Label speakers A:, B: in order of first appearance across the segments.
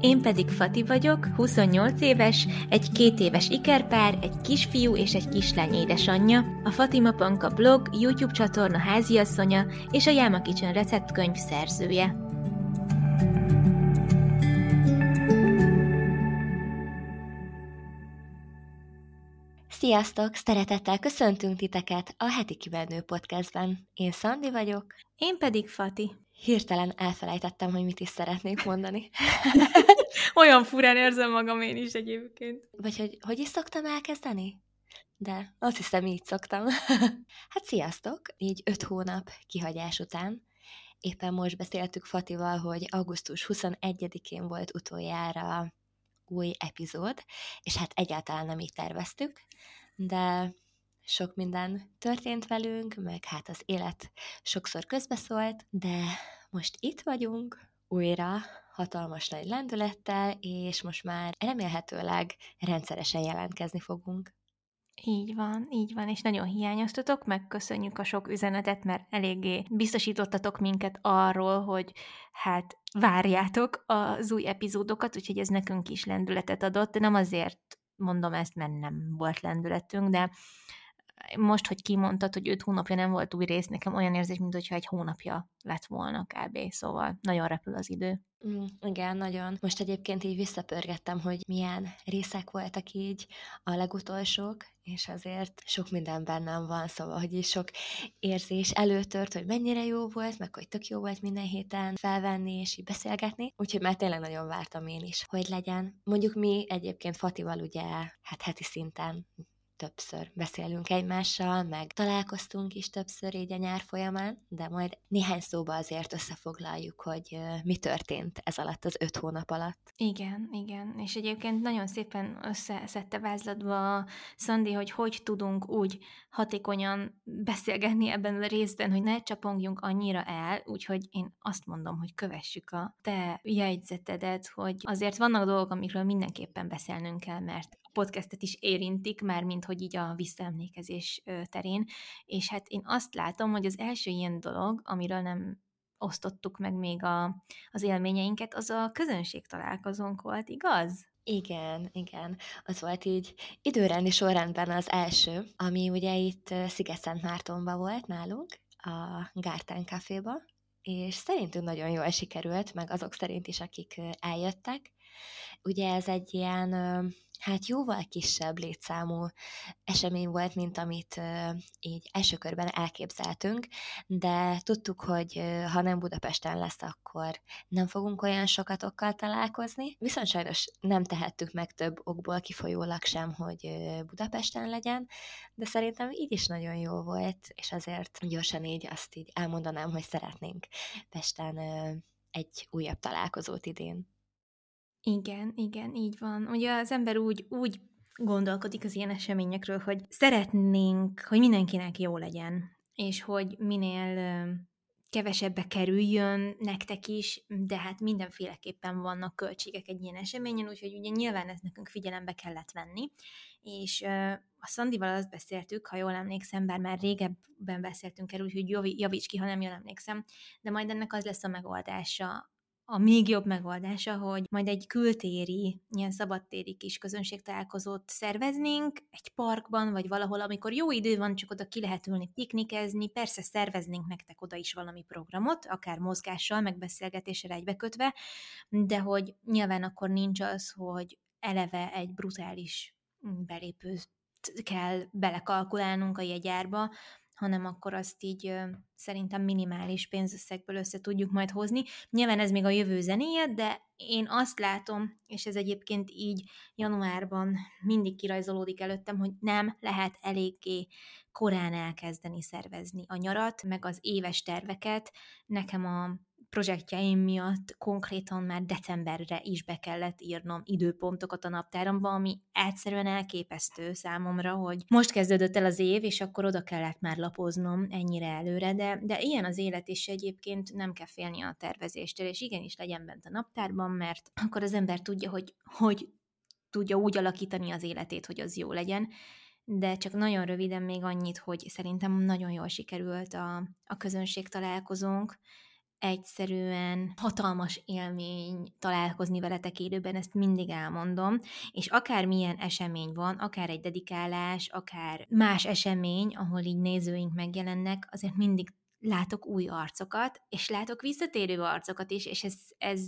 A: Én pedig Fati vagyok, 28 éves, egy két éves ikerpár, egy kisfiú és egy kislány édesanyja, a Fatima Panka blog, YouTube csatorna háziasszonya és a Yama Kitchen receptkönyv szerzője.
B: Sziasztok! Szeretettel köszöntünk titeket a heti kibenő podcastben. Én Szandi vagyok.
A: Én pedig Fati.
B: Hirtelen elfelejtettem, hogy mit is szeretnék mondani.
A: Olyan furán érzem magam én is egyébként.
B: Vagy hogy, hogy is szoktam elkezdeni? De azt hiszem, így szoktam. hát sziasztok! Így öt hónap kihagyás után éppen most beszéltük Fatival, hogy augusztus 21-én volt utoljára új epizód, és hát egyáltalán nem így terveztük, de sok minden történt velünk, meg hát az élet sokszor közbeszólt, de most itt vagyunk újra, hatalmas nagy lendülettel, és most már remélhetőleg rendszeresen jelentkezni fogunk.
A: Így van, így van, és nagyon hiányoztatok, megköszönjük a sok üzenetet, mert eléggé biztosítottatok minket arról, hogy hát várjátok az új epizódokat, úgyhogy ez nekünk is lendületet adott, nem azért mondom ezt, mert nem volt lendületünk, de most, hogy kimondtad, hogy öt hónapja nem volt új rész, nekem olyan érzés, mintha egy hónapja lett volna kb. Szóval nagyon repül az idő.
B: Mm, igen, nagyon. Most egyébként így visszapörgettem, hogy milyen részek voltak így a legutolsók, és azért sok minden bennem van, szóval, hogy is sok érzés előtört, hogy mennyire jó volt, meg hogy tök jó volt minden héten felvenni és így beszélgetni, úgyhogy már tényleg nagyon vártam én is, hogy legyen. Mondjuk mi egyébként Fatival ugye hát heti szinten többször beszélünk egymással, meg találkoztunk is többször így a nyár folyamán, de majd néhány szóba azért összefoglaljuk, hogy mi történt ez alatt az öt hónap alatt.
A: Igen, igen, és egyébként nagyon szépen összeszedte vázlatba Szandi, hogy hogy tudunk úgy hatékonyan beszélgetni ebben a részben, hogy ne csapongjunk annyira el, úgyhogy én azt mondom, hogy kövessük a te jegyzetedet, hogy azért vannak dolgok, amikről mindenképpen beszélnünk kell, mert podcastet is érintik, már mint hogy így a visszaemlékezés terén, és hát én azt látom, hogy az első ilyen dolog, amiről nem osztottuk meg még a, az élményeinket, az a közönség találkozónk volt, igaz?
B: Igen, igen. Az volt így időrendi sorrendben az első, ami ugye itt Sziget-Szent volt nálunk, a Gártán Caféba, és szerintünk nagyon jól sikerült, meg azok szerint is, akik eljöttek. Ugye ez egy ilyen hát jóval kisebb létszámú esemény volt, mint amit így első körben elképzeltünk, de tudtuk, hogy ha nem Budapesten lesz, akkor nem fogunk olyan sokatokkal találkozni. Viszont sajnos nem tehettük meg több okból kifolyólag sem, hogy Budapesten legyen, de szerintem így is nagyon jó volt, és azért gyorsan így azt így elmondanám, hogy szeretnénk Pesten egy újabb találkozót idén.
A: Igen, igen, így van. Ugye az ember úgy, úgy gondolkodik az ilyen eseményekről, hogy szeretnénk, hogy mindenkinek jó legyen, és hogy minél kevesebbe kerüljön nektek is, de hát mindenféleképpen vannak költségek egy ilyen eseményen, úgyhogy ugye nyilván ezt nekünk figyelembe kellett venni, és a Szandival azt beszéltük, ha jól emlékszem, bár már régebben beszéltünk erről, úgyhogy javíts ki, ha nem jól emlékszem, de majd ennek az lesz a megoldása, a még jobb megoldása, hogy majd egy kültéri, ilyen szabadtéri kis közönségtalálkozót szerveznénk egy parkban, vagy valahol, amikor jó idő van, csak oda ki lehet ülni piknikezni, persze szerveznénk nektek oda is valami programot, akár mozgással, megbeszélgetéssel egybekötve, de hogy nyilván akkor nincs az, hogy eleve egy brutális belépőt kell belekalkulálnunk a jegyárba, hanem akkor azt így szerintem minimális pénzösszegből össze tudjuk majd hozni. Nyilván ez még a jövő zenéje, de én azt látom, és ez egyébként így januárban mindig kirajzolódik előttem, hogy nem lehet eléggé korán elkezdeni szervezni a nyarat, meg az éves terveket. Nekem a projektjeim miatt konkrétan már decemberre is be kellett írnom időpontokat a naptáramba, ami egyszerűen elképesztő számomra, hogy most kezdődött el az év, és akkor oda kellett már lapoznom ennyire előre, de, de ilyen az élet, és egyébként nem kell félni a tervezéstől, és igenis legyen bent a naptárban, mert akkor az ember tudja, hogy hogy tudja úgy alakítani az életét, hogy az jó legyen, de csak nagyon röviden még annyit, hogy szerintem nagyon jól sikerült a, a közönség találkozónk, egyszerűen hatalmas élmény találkozni veletek élőben, ezt mindig elmondom, és akár milyen esemény van, akár egy dedikálás, akár más esemény, ahol így nézőink megjelennek, azért mindig látok új arcokat, és látok visszatérő arcokat is, és ez, ez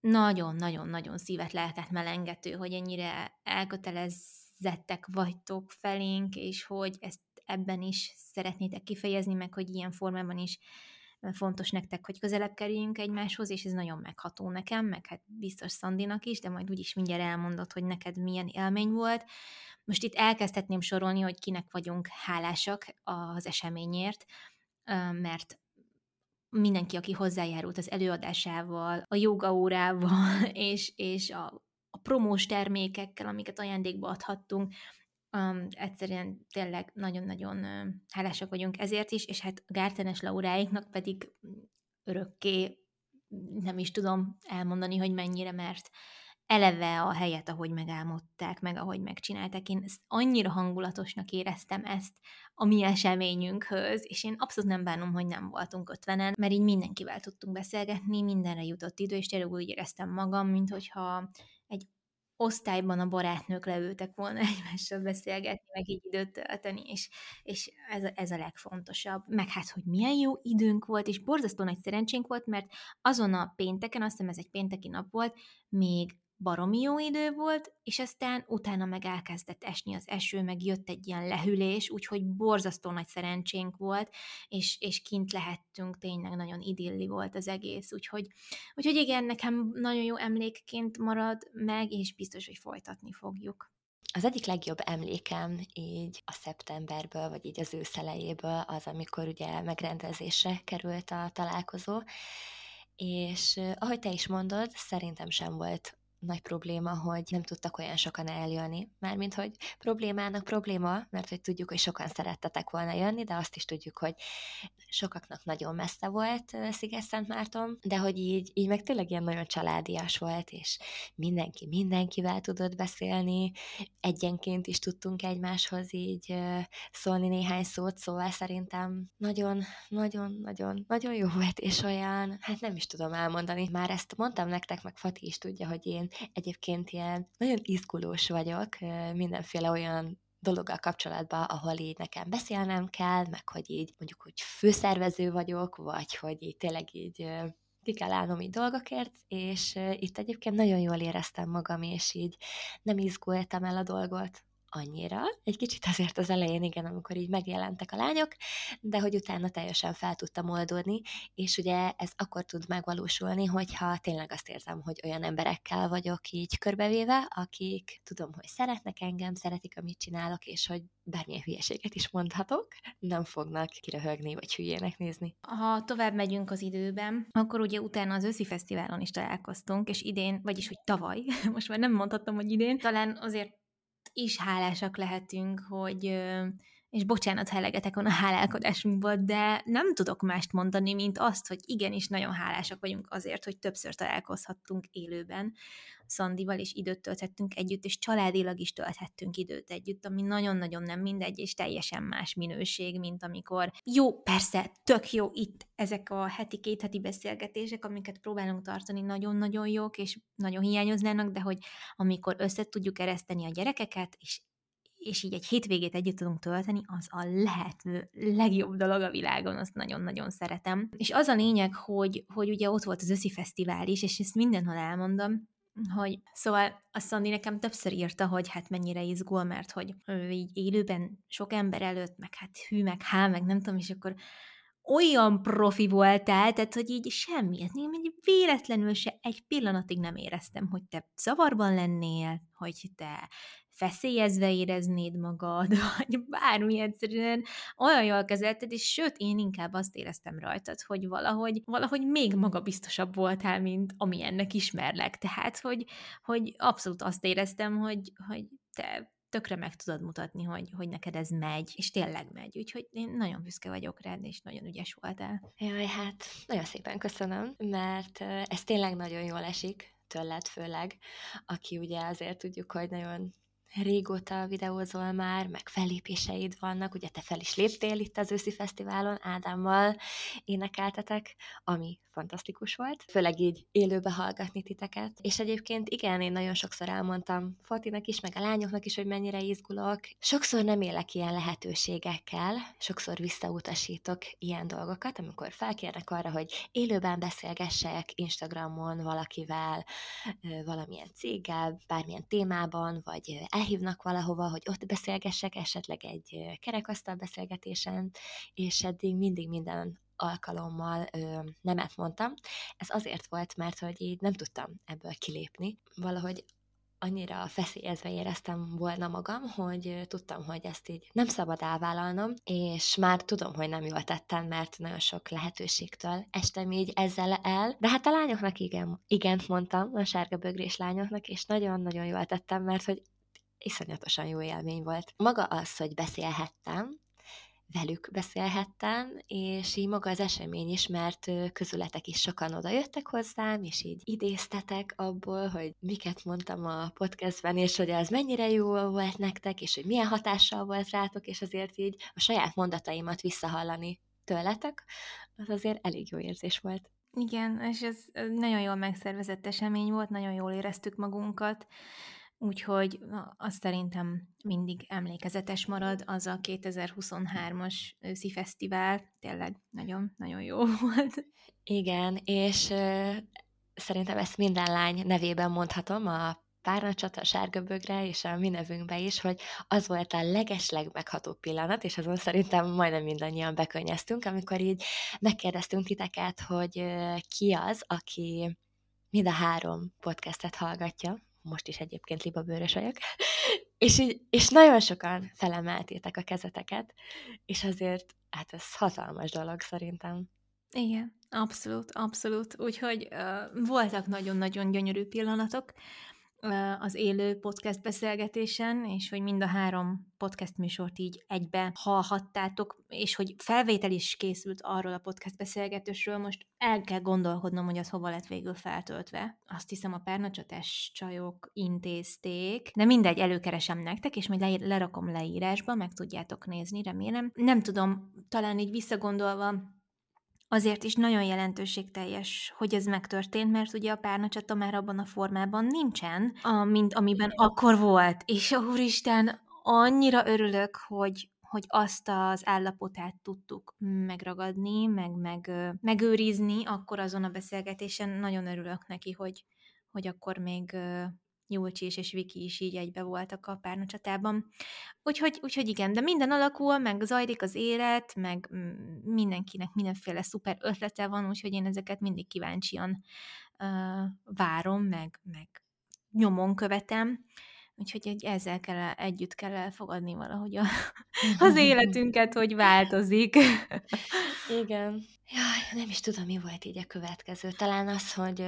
A: nagyon-nagyon-nagyon szívet lehetett melengető, hogy ennyire elkötelezettek vagytok felénk, és hogy ezt ebben is szeretnétek kifejezni, meg hogy ilyen formában is fontos nektek, hogy közelebb kerüljünk egymáshoz, és ez nagyon megható nekem, meg hát biztos Szandinak is, de majd úgyis mindjárt elmondod, hogy neked milyen élmény volt. Most itt elkezdhetném sorolni, hogy kinek vagyunk hálásak az eseményért, mert mindenki, aki hozzájárult az előadásával, a jogaórával, és, és a, a promós termékekkel, amiket ajándékba adhattunk, um, egyszerűen tényleg nagyon-nagyon hálásak vagyunk ezért is, és hát Gártenes Lauráiknak pedig örökké nem is tudom elmondani, hogy mennyire, mert eleve a helyet, ahogy megálmodták, meg ahogy megcsinálták. Én annyira hangulatosnak éreztem ezt a mi eseményünkhöz, és én abszolút nem bánom, hogy nem voltunk ötvenen, mert így mindenkivel tudtunk beszélgetni, mindenre jutott idő, és tényleg úgy éreztem magam, mint hogyha osztályban a barátnők leültek volna egymással beszélgetni, meg így időt tölteni, és, és ez, a, ez a legfontosabb. Meg hát, hogy milyen jó időnk volt, és borzasztó nagy szerencsénk volt, mert azon a pénteken, azt hiszem ez egy pénteki nap volt, még baromi jó idő volt, és aztán utána meg elkezdett esni az eső, meg jött egy ilyen lehűlés, úgyhogy borzasztó nagy szerencsénk volt, és, és kint lehettünk, tényleg nagyon idilli volt az egész, úgyhogy, úgyhogy igen, nekem nagyon jó emlékként marad meg, és biztos, hogy folytatni fogjuk.
B: Az egyik legjobb emlékem így a szeptemberből, vagy így az ősz az, amikor ugye megrendezésre került a találkozó, és ahogy te is mondod, szerintem sem volt nagy probléma, hogy nem tudtak olyan sokan eljönni. Mármint, hogy problémának probléma, mert hogy tudjuk, hogy sokan szerettetek volna jönni, de azt is tudjuk, hogy sokaknak nagyon messze volt Sziget-Szent Márton, de hogy így, így meg tényleg ilyen nagyon családias volt, és mindenki mindenkivel tudott beszélni, egyenként is tudtunk egymáshoz így szólni néhány szót, szóval szerintem nagyon, nagyon, nagyon, nagyon jó volt, és olyan, hát nem is tudom elmondani, már ezt mondtam nektek, meg Fati is tudja, hogy én egyébként ilyen nagyon izgulós vagyok mindenféle olyan dologgal kapcsolatban, ahol így nekem beszélnem kell, meg hogy így mondjuk, hogy főszervező vagyok, vagy hogy így tényleg így ki kell állnom így dolgokért, és itt egyébként nagyon jól éreztem magam, és így nem izgultam el a dolgot annyira. Egy kicsit azért az elején, igen, amikor így megjelentek a lányok, de hogy utána teljesen fel tudtam oldódni, és ugye ez akkor tud megvalósulni, hogyha tényleg azt érzem, hogy olyan emberekkel vagyok így körbevéve, akik tudom, hogy szeretnek engem, szeretik, amit csinálok, és hogy bármilyen hülyeséget is mondhatok, nem fognak kiröhögni, vagy hülyének nézni.
A: Ha tovább megyünk az időben, akkor ugye utána az őszi fesztiválon is találkoztunk, és idén, vagyis hogy tavaly, most már nem mondhatom, hogy idén, talán azért is hálásak lehetünk, hogy és bocsánat, ha van a hálálkodásunkból, de nem tudok mást mondani, mint azt, hogy igenis nagyon hálásak vagyunk azért, hogy többször találkozhattunk élőben Szandival, és időt tölthettünk együtt, és családilag is tölthettünk időt együtt, ami nagyon-nagyon nem mindegy, és teljesen más minőség, mint amikor jó, persze, tök jó itt ezek a heti, két heti beszélgetések, amiket próbálunk tartani, nagyon-nagyon jók, és nagyon hiányoznának, de hogy amikor össze tudjuk ereszteni a gyerekeket, és és így egy hétvégét együtt tudunk tölteni, az a lehető legjobb dolog a világon, azt nagyon-nagyon szeretem. És az a lényeg, hogy, hogy ugye ott volt az Összi Fesztivál is, és ezt mindenhol elmondom, hogy szóval a Szandi nekem többször írta, hogy hát mennyire izgul, mert hogy ő így élőben sok ember előtt, meg hát hű, meg há, meg nem tudom, és akkor olyan profi voltál, tehát hogy így semmi, hát én egy véletlenül se egy pillanatig nem éreztem, hogy te zavarban lennél, hogy te feszélyezve éreznéd magad, vagy bármi egyszerűen olyan jól kezelted, és sőt, én inkább azt éreztem rajtad, hogy valahogy, valahogy még magabiztosabb voltál, mint amilyennek ismerlek. Tehát, hogy, hogy abszolút azt éreztem, hogy, hogy te tökre meg tudod mutatni, hogy, hogy neked ez megy, és tényleg megy. Úgyhogy én nagyon büszke vagyok rád, és nagyon ügyes voltál.
B: Jaj, hát nagyon szépen köszönöm, mert ez tényleg nagyon jól esik tőled főleg, aki ugye azért tudjuk, hogy nagyon régóta videózol már, meg fellépéseid vannak, ugye te fel is léptél itt az őszi fesztiválon, Ádámmal énekeltetek, ami fantasztikus volt, főleg így élőbe hallgatni titeket. És egyébként igen, én nagyon sokszor elmondtam Fatinak is, meg a lányoknak is, hogy mennyire izgulok. Sokszor nem élek ilyen lehetőségekkel, sokszor visszautasítok ilyen dolgokat, amikor felkérnek arra, hogy élőben beszélgessek Instagramon valakivel, valamilyen céggel, bármilyen témában, vagy elhívnak valahova, hogy ott beszélgessek, esetleg egy kerekasztal beszélgetésen, és eddig mindig minden alkalommal ö, nemet mondtam. Ez azért volt, mert hogy így nem tudtam ebből kilépni. Valahogy annyira feszélyezve éreztem volna magam, hogy tudtam, hogy ezt így nem szabad elvállalnom, és már tudom, hogy nem jól tettem, mert nagyon sok lehetőségtől estem így ezzel el. De hát a lányoknak igen, igent mondtam, a sárga bögrés lányoknak, és nagyon-nagyon jól tettem, mert hogy iszonyatosan jó élmény volt. Maga az, hogy beszélhettem, velük beszélhettem, és így maga az esemény is, mert közületek is sokan oda jöttek hozzám, és így idéztetek abból, hogy miket mondtam a podcastben, és hogy az mennyire jó volt nektek, és hogy milyen hatással volt rátok, és azért így a saját mondataimat visszahallani tőletek, az azért elég jó érzés volt.
A: Igen, és ez nagyon jól megszervezett esemény volt, nagyon jól éreztük magunkat, Úgyhogy azt szerintem mindig emlékezetes marad, az a 2023-as őszi fesztivál, tényleg nagyon-nagyon jó volt.
B: Igen, és szerintem ezt minden lány nevében mondhatom, a Párnacsat, a Sárgabögre és a mi nevünkbe is, hogy az volt a legesleg megható pillanat, és azon szerintem majdnem mindannyian bekönnyeztünk, amikor így megkérdeztünk titeket, hogy ki az, aki mind a három podcastet hallgatja, most is egyébként libabőrös vagyok, és, így, és nagyon sokan felemeltétek a kezeteket, és azért, hát ez hatalmas dolog szerintem.
A: Igen, abszolút, abszolút. Úgyhogy uh, voltak nagyon-nagyon gyönyörű pillanatok, az élő podcast beszélgetésen, és hogy mind a három podcast műsort így egybe hallhattátok, és hogy felvétel is készült arról a podcast beszélgetésről, most el kell gondolkodnom, hogy az hova lett végül feltöltve. Azt hiszem a párnacsatás csajok intézték, de mindegy, előkeresem nektek, és majd le- lerakom leírásba, meg tudjátok nézni, remélem. Nem tudom, talán így visszagondolva, azért is nagyon jelentőségteljes, hogy ez megtörtént, mert ugye a párnacsata már abban a formában nincsen, a, mint amiben akkor volt. És úristen, annyira örülök, hogy, hogy azt az állapotát tudtuk megragadni, meg, meg megőrizni, akkor azon a beszélgetésen nagyon örülök neki, hogy, hogy akkor még Julcsi és, és Viki is így egybe voltak a párnacsatában. Úgyhogy, úgyhogy igen, de minden alakul, meg zajlik az élet, meg mindenkinek mindenféle szuper ötlete van, úgyhogy én ezeket mindig kíváncsian uh, várom, meg, meg nyomon követem. Úgyhogy ezzel kell, együtt kell elfogadni valahogy a, az életünket, hogy változik.
B: Igen. Jaj, nem is tudom, mi volt így a következő. Talán az, hogy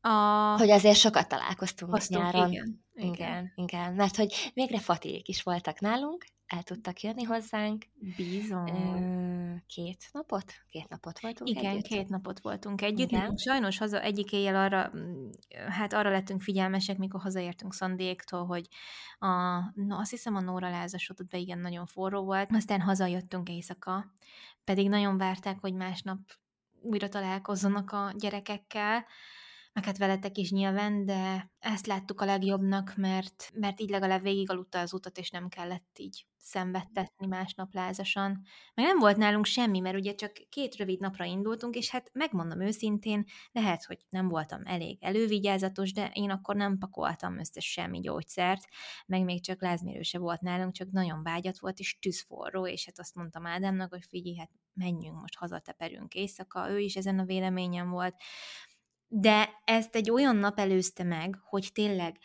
B: a... Hogy azért sokat találkoztunk Hoztunk, nyáron. Igen, igen. igen, igen. Mert hogy végre Fatiék is voltak nálunk, el tudtak jönni hozzánk.
A: Bízom.
B: Két napot? Két napot voltunk
A: Igen, együtt. két napot voltunk együtt. Igen. Sajnos haza egyik éjjel arra, mm, hát arra lettünk figyelmesek, mikor hazaértünk Szandéktól, hogy a, no, azt hiszem a Nóra lázasodott be, igen, nagyon forró volt. Aztán hazajöttünk éjszaka, pedig nagyon várták, hogy másnap újra találkozzanak a gyerekekkel, meg hát veletek is nyilván, de ezt láttuk a legjobbnak, mert, mert így legalább végigaludta az utat, és nem kellett így szenvedtetni másnap lázasan. Meg nem volt nálunk semmi, mert ugye csak két rövid napra indultunk, és hát megmondom őszintén, lehet, hogy nem voltam elég elővigyázatos, de én akkor nem pakoltam össze semmi gyógyszert, meg még csak lázmérő se volt nálunk, csak nagyon vágyat volt, és tűzforró, és hát azt mondtam Ádámnak, hogy figyelj, hát menjünk most hazateperünk éjszaka, ő is ezen a véleményen volt, de ezt egy olyan nap előzte meg, hogy tényleg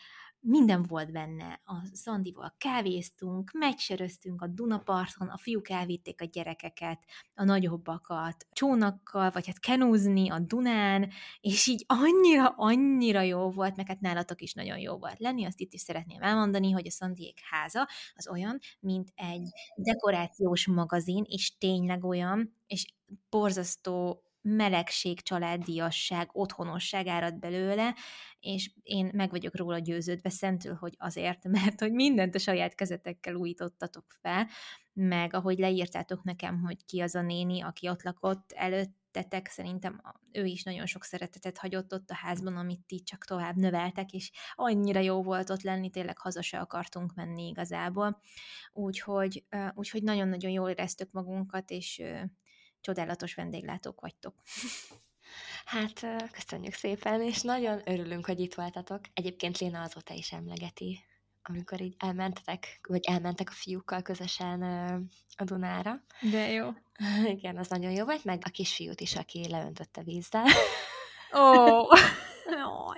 A: minden volt benne. A Szandival kávéztunk, meccseröztünk a Dunaparton, a fiúk elvitték a gyerekeket, a nagyobbakat, csónakkal, vagy hát kenúzni a Dunán, és így annyira, annyira jó volt, meg hát nálatok is nagyon jó volt lenni. Azt itt is szeretném elmondani, hogy a Szandiék háza az olyan, mint egy dekorációs magazin, és tényleg olyan, és borzasztó melegség, családiasság, otthonosság árad belőle, és én meg vagyok róla győződve szentül, hogy azért, mert hogy mindent a saját kezetekkel újítottatok fel, meg ahogy leírtátok nekem, hogy ki az a néni, aki ott lakott előttetek, szerintem ő is nagyon sok szeretetet hagyott ott a házban, amit ti csak tovább növeltek, és annyira jó volt ott lenni, tényleg haza se akartunk menni igazából. Úgyhogy, úgyhogy nagyon-nagyon jól éreztük magunkat, és csodálatos vendéglátók vagytok.
B: Hát, köszönjük szépen, és nagyon örülünk, hogy itt voltatok. Egyébként Léna azóta is emlegeti, amikor így elmentetek, vagy elmentek a fiúkkal közösen a Dunára.
A: De jó.
B: Igen, az nagyon jó volt, meg a kisfiút is, aki leöntötte vízzel.
A: Ó! Oh.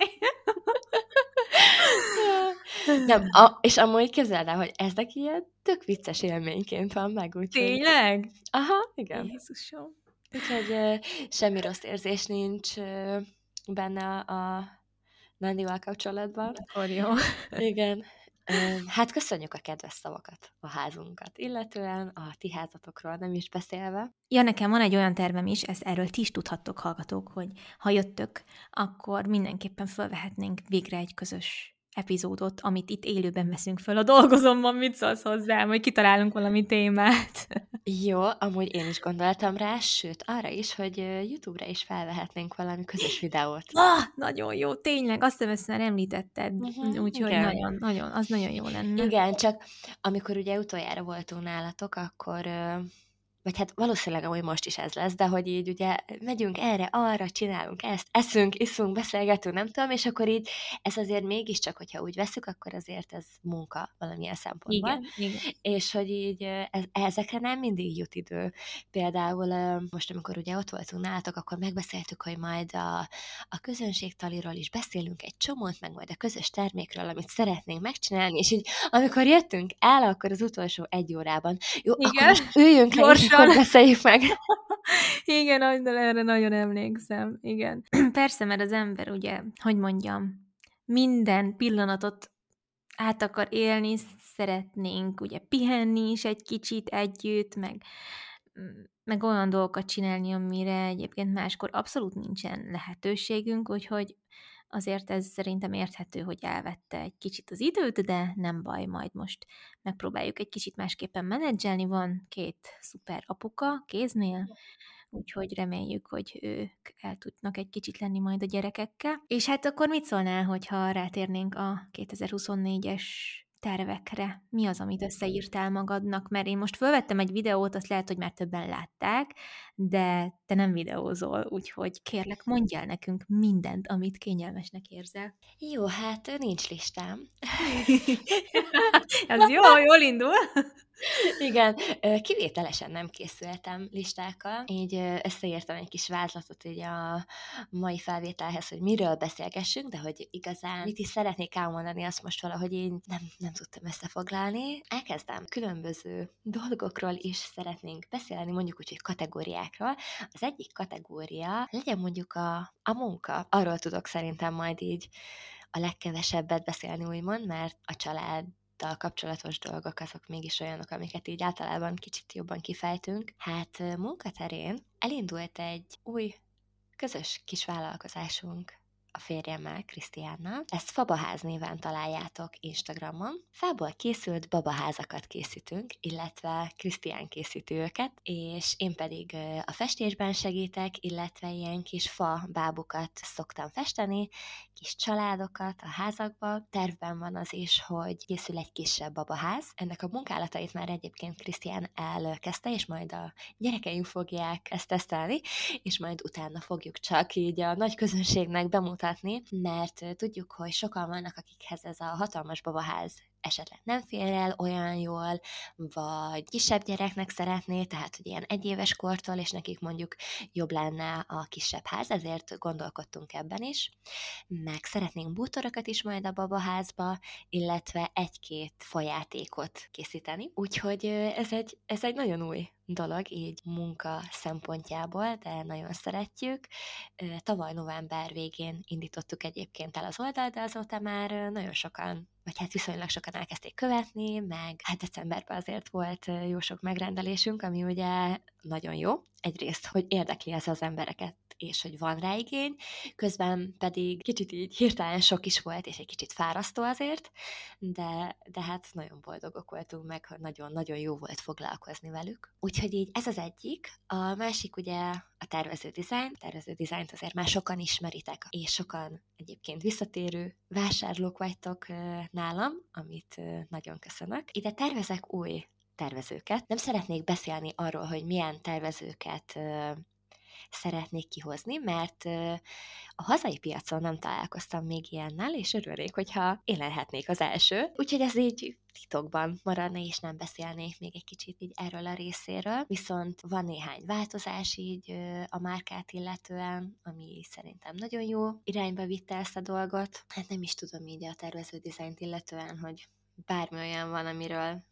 B: Nem, a, és amúgy képzeld el, hogy ez neki ilyen tök vicces élményként van meg, úgyhogy...
A: Tényleg?
B: Aha, igen.
A: Jézusom.
B: Úgyhogy uh, semmi rossz érzés nincs uh, benne a Nandival kapcsolatban.
A: Akkor jó.
B: Igen. Hát köszönjük a kedves szavakat a házunkat, illetően a ti házatokról nem is beszélve.
A: Ja, nekem van egy olyan tervem is, ezt erről ti is tudhattok, hallgatók, hogy ha jöttök, akkor mindenképpen felvehetnénk végre egy közös epizódot, amit itt élőben veszünk föl a dolgozomban, mit szólsz hozzá, hogy kitalálunk valami témát.
B: Jó, amúgy én is gondoltam rá, sőt, arra is, hogy YouTube-ra is felvehetnénk valami közös videót.
A: Ah, nagyon jó, tényleg, azt hiszem, ezt már említetted, uh-huh, úgyhogy nagyon, nagyon, az nagyon jó lenne.
B: Igen, csak amikor ugye utoljára voltunk nálatok, akkor vagy hát valószínűleg amúgy most is ez lesz, de hogy így ugye megyünk erre, arra, csinálunk ezt, eszünk, iszunk, beszélgetünk, nem tudom, és akkor így ez azért mégiscsak, hogyha úgy veszük, akkor azért ez munka valamilyen szempontból.
A: Igen, igen.
B: És hogy így ez, ezekre nem mindig jut idő. Például most, amikor ugye ott voltunk nálatok, akkor megbeszéltük, hogy majd a, a közönségtaliról is beszélünk egy csomót, meg majd a közös termékről, amit szeretnénk megcsinálni, és így amikor jöttünk el, akkor az utolsó egy órában, jó, Igen. akkor most üljünk le, akkor beszéljük meg.
A: Igen, erre nagyon emlékszem. Igen. Persze, mert az ember ugye, hogy mondjam, minden pillanatot át akar élni, szeretnénk ugye pihenni is egy kicsit együtt, meg, meg olyan dolgokat csinálni, amire egyébként máskor abszolút nincsen lehetőségünk, úgyhogy azért ez szerintem érthető, hogy elvette egy kicsit az időt, de nem baj, majd most megpróbáljuk egy kicsit másképpen menedzselni. Van két szuper apuka kéznél, úgyhogy reméljük, hogy ők el tudnak egy kicsit lenni majd a gyerekekkel. És hát akkor mit szólnál, hogyha rátérnénk a 2024-es tervekre? Mi az, amit összeírtál magadnak? Mert én most fölvettem egy videót, azt lehet, hogy már többen látták, de te nem videózol, úgyhogy kérlek, mondjál nekünk mindent, amit kényelmesnek érzel.
B: Jó, hát nincs listám.
A: Ez jó, jól indul.
B: Igen, kivételesen nem készültem listákkal, így összeírtam egy kis vázlatot így a mai felvételhez, hogy miről beszélgessünk, de hogy igazán mit is szeretnék elmondani, azt most valahogy én nem, nem tudtam összefoglalni. Elkezdem különböző dolgokról is szeretnénk beszélni, mondjuk úgy, hogy kategóriákról. Az egyik kategória legyen mondjuk a, a munka. Arról tudok szerintem majd így a legkevesebbet beszélni, úgymond, mert a család kapcsolatos dolgok azok mégis olyanok, amiket így általában kicsit jobban kifejtünk. Hát munkaterén elindult egy új közös kis vállalkozásunk, a férjemmel, Krisztiánnal. Ezt Fabaház néven találjátok Instagramon. Fából készült babaházakat készítünk, illetve Krisztián készíti őket, és én pedig a festésben segítek, illetve ilyen kis fa bábukat szoktam festeni, kis családokat a házakba. Tervben van az is, hogy készül egy kisebb babaház. Ennek a munkálatait már egyébként Krisztián elkezdte, és majd a gyerekeink fogják ezt tesztelni, és majd utána fogjuk csak így a nagy közönségnek bemutatni, mert tudjuk, hogy sokan vannak, akikhez ez a hatalmas babaház esetleg nem fér el olyan jól, vagy kisebb gyereknek szeretné, tehát hogy ilyen egyéves kortól, és nekik mondjuk jobb lenne a kisebb ház, ezért gondolkodtunk ebben is. Meg szeretnénk bútorokat is majd a babaházba, illetve egy-két fajátékot készíteni. Úgyhogy ez egy, ez egy nagyon új dolog, így munka szempontjából, de nagyon szeretjük. Tavaly november végén indítottuk egyébként el az oldalt, de azóta már nagyon sokan vagy hát viszonylag sokan elkezdték követni, meg hát decemberben azért volt jó sok megrendelésünk, ami ugye nagyon jó. Egyrészt, hogy érdekli ez az embereket, és hogy van rá igény, közben pedig kicsit így hirtelen sok is volt, és egy kicsit fárasztó azért, de, de hát nagyon boldogok voltunk meg, hogy nagyon-nagyon jó volt foglalkozni velük. Úgyhogy így ez az egyik. A másik ugye a tervező dizájn. A tervező dizájnt azért már sokan ismeritek, és sokan egyébként visszatérő vásárlók vagytok nálam, amit nagyon köszönök. Ide tervezek új tervezőket. Nem szeretnék beszélni arról, hogy milyen tervezőket szeretnék kihozni, mert a hazai piacon nem találkoztam még ilyennel, és örülnék, hogyha én lehetnék az első. Úgyhogy ez így titokban maradna, és nem beszélnék még egy kicsit így erről a részéről. Viszont van néhány változás így a márkát illetően, ami szerintem nagyon jó irányba vitte ezt a dolgot. Hát nem is tudom így a tervező dizájnt illetően, hogy bármi olyan van, amiről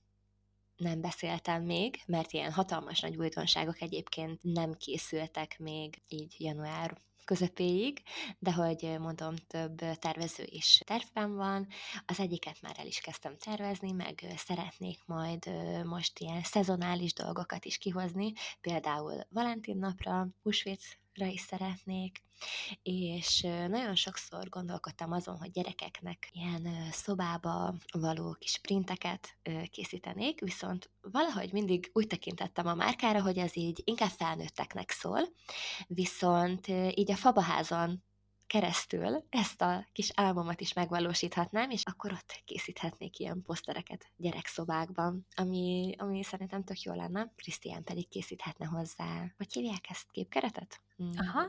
B: nem beszéltem még, mert ilyen hatalmas nagy újdonságok egyébként nem készültek még így január közepéig, de hogy mondom, több tervező is tervben van. Az egyiket már el is kezdtem tervezni, meg szeretnék majd most ilyen szezonális dolgokat is kihozni, például Valentin napra, húsvét is szeretnék, és nagyon sokszor gondolkodtam azon, hogy gyerekeknek ilyen szobába való kis printeket készítenék, viszont valahogy mindig úgy tekintettem a márkára, hogy ez így inkább felnőtteknek szól, viszont így a fabaházon keresztül ezt a kis álmomat is megvalósíthatnám, és akkor ott készíthetnék ilyen posztereket gyerekszobákban, ami, ami szerintem tök jó lenne. Krisztián pedig készíthetne hozzá, hogy hívják ezt képkeretet?
A: Hmm. Aha,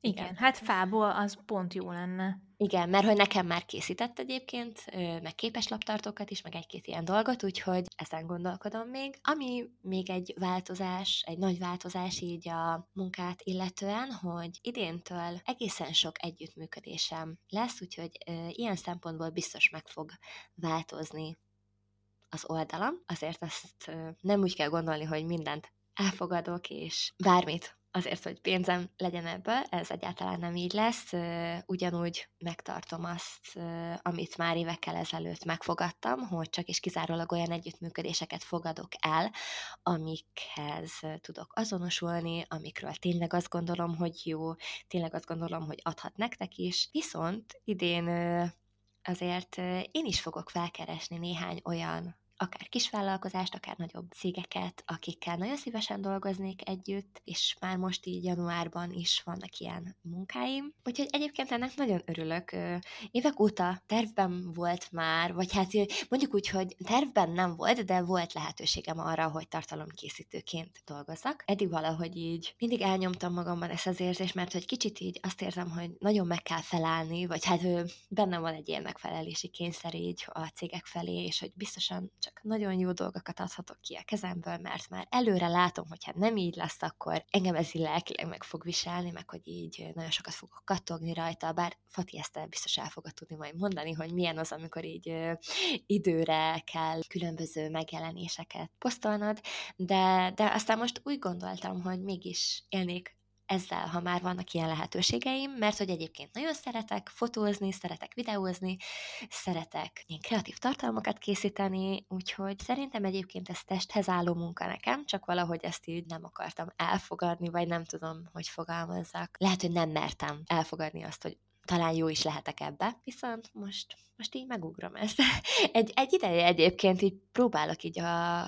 A: igen, Igen, hát fából az pont jó lenne.
B: Igen, mert hogy nekem már készített egyébként, meg képes laptartókat is, meg egy-két ilyen dolgot, úgyhogy ezen gondolkodom még. Ami még egy változás, egy nagy változás így a munkát illetően, hogy idéntől egészen sok együttműködésem lesz, úgyhogy ilyen szempontból biztos meg fog változni az oldalam. Azért azt nem úgy kell gondolni, hogy mindent elfogadok, és bármit azért, hogy pénzem legyen ebből, ez egyáltalán nem így lesz. Ugyanúgy megtartom azt, amit már évekkel ezelőtt megfogadtam, hogy csak és kizárólag olyan együttműködéseket fogadok el, amikhez tudok azonosulni, amikről tényleg azt gondolom, hogy jó, tényleg azt gondolom, hogy adhat nektek is. Viszont idén azért én is fogok felkeresni néhány olyan akár kisvállalkozást, akár nagyobb cégeket, akikkel nagyon szívesen dolgoznék együtt, és már most így januárban is vannak ilyen munkáim. Úgyhogy egyébként ennek nagyon örülök. Évek óta tervben volt már, vagy hát mondjuk úgy, hogy tervben nem volt, de volt lehetőségem arra, hogy tartalomkészítőként dolgozzak. Eddig valahogy így mindig elnyomtam magamban ezt az érzést, mert hogy kicsit így azt érzem, hogy nagyon meg kell felállni, vagy hát bennem van egy ilyen megfelelési kényszer így a cégek felé, és hogy biztosan csak csak nagyon jó dolgokat adhatok ki a kezemből, mert már előre látom, hogy hát nem így lesz, akkor engem ez így lelkileg meg fog viselni, meg hogy így nagyon sokat fogok kattogni rajta, bár Fati ezt biztos el fogod tudni majd mondani, hogy milyen az, amikor így időre kell különböző megjelenéseket posztolnod, de, de aztán most úgy gondoltam, hogy mégis élnék ezzel, ha már vannak ilyen lehetőségeim, mert hogy egyébként nagyon szeretek fotózni, szeretek videózni, szeretek ilyen kreatív tartalmakat készíteni, úgyhogy szerintem egyébként ez testhez álló munka nekem, csak valahogy ezt így nem akartam elfogadni, vagy nem tudom, hogy fogalmazzak. Lehet, hogy nem mertem elfogadni azt, hogy talán jó is lehetek ebbe, viszont most, most így megugrom ezt. Egy, egy ideje egyébként így próbálok így a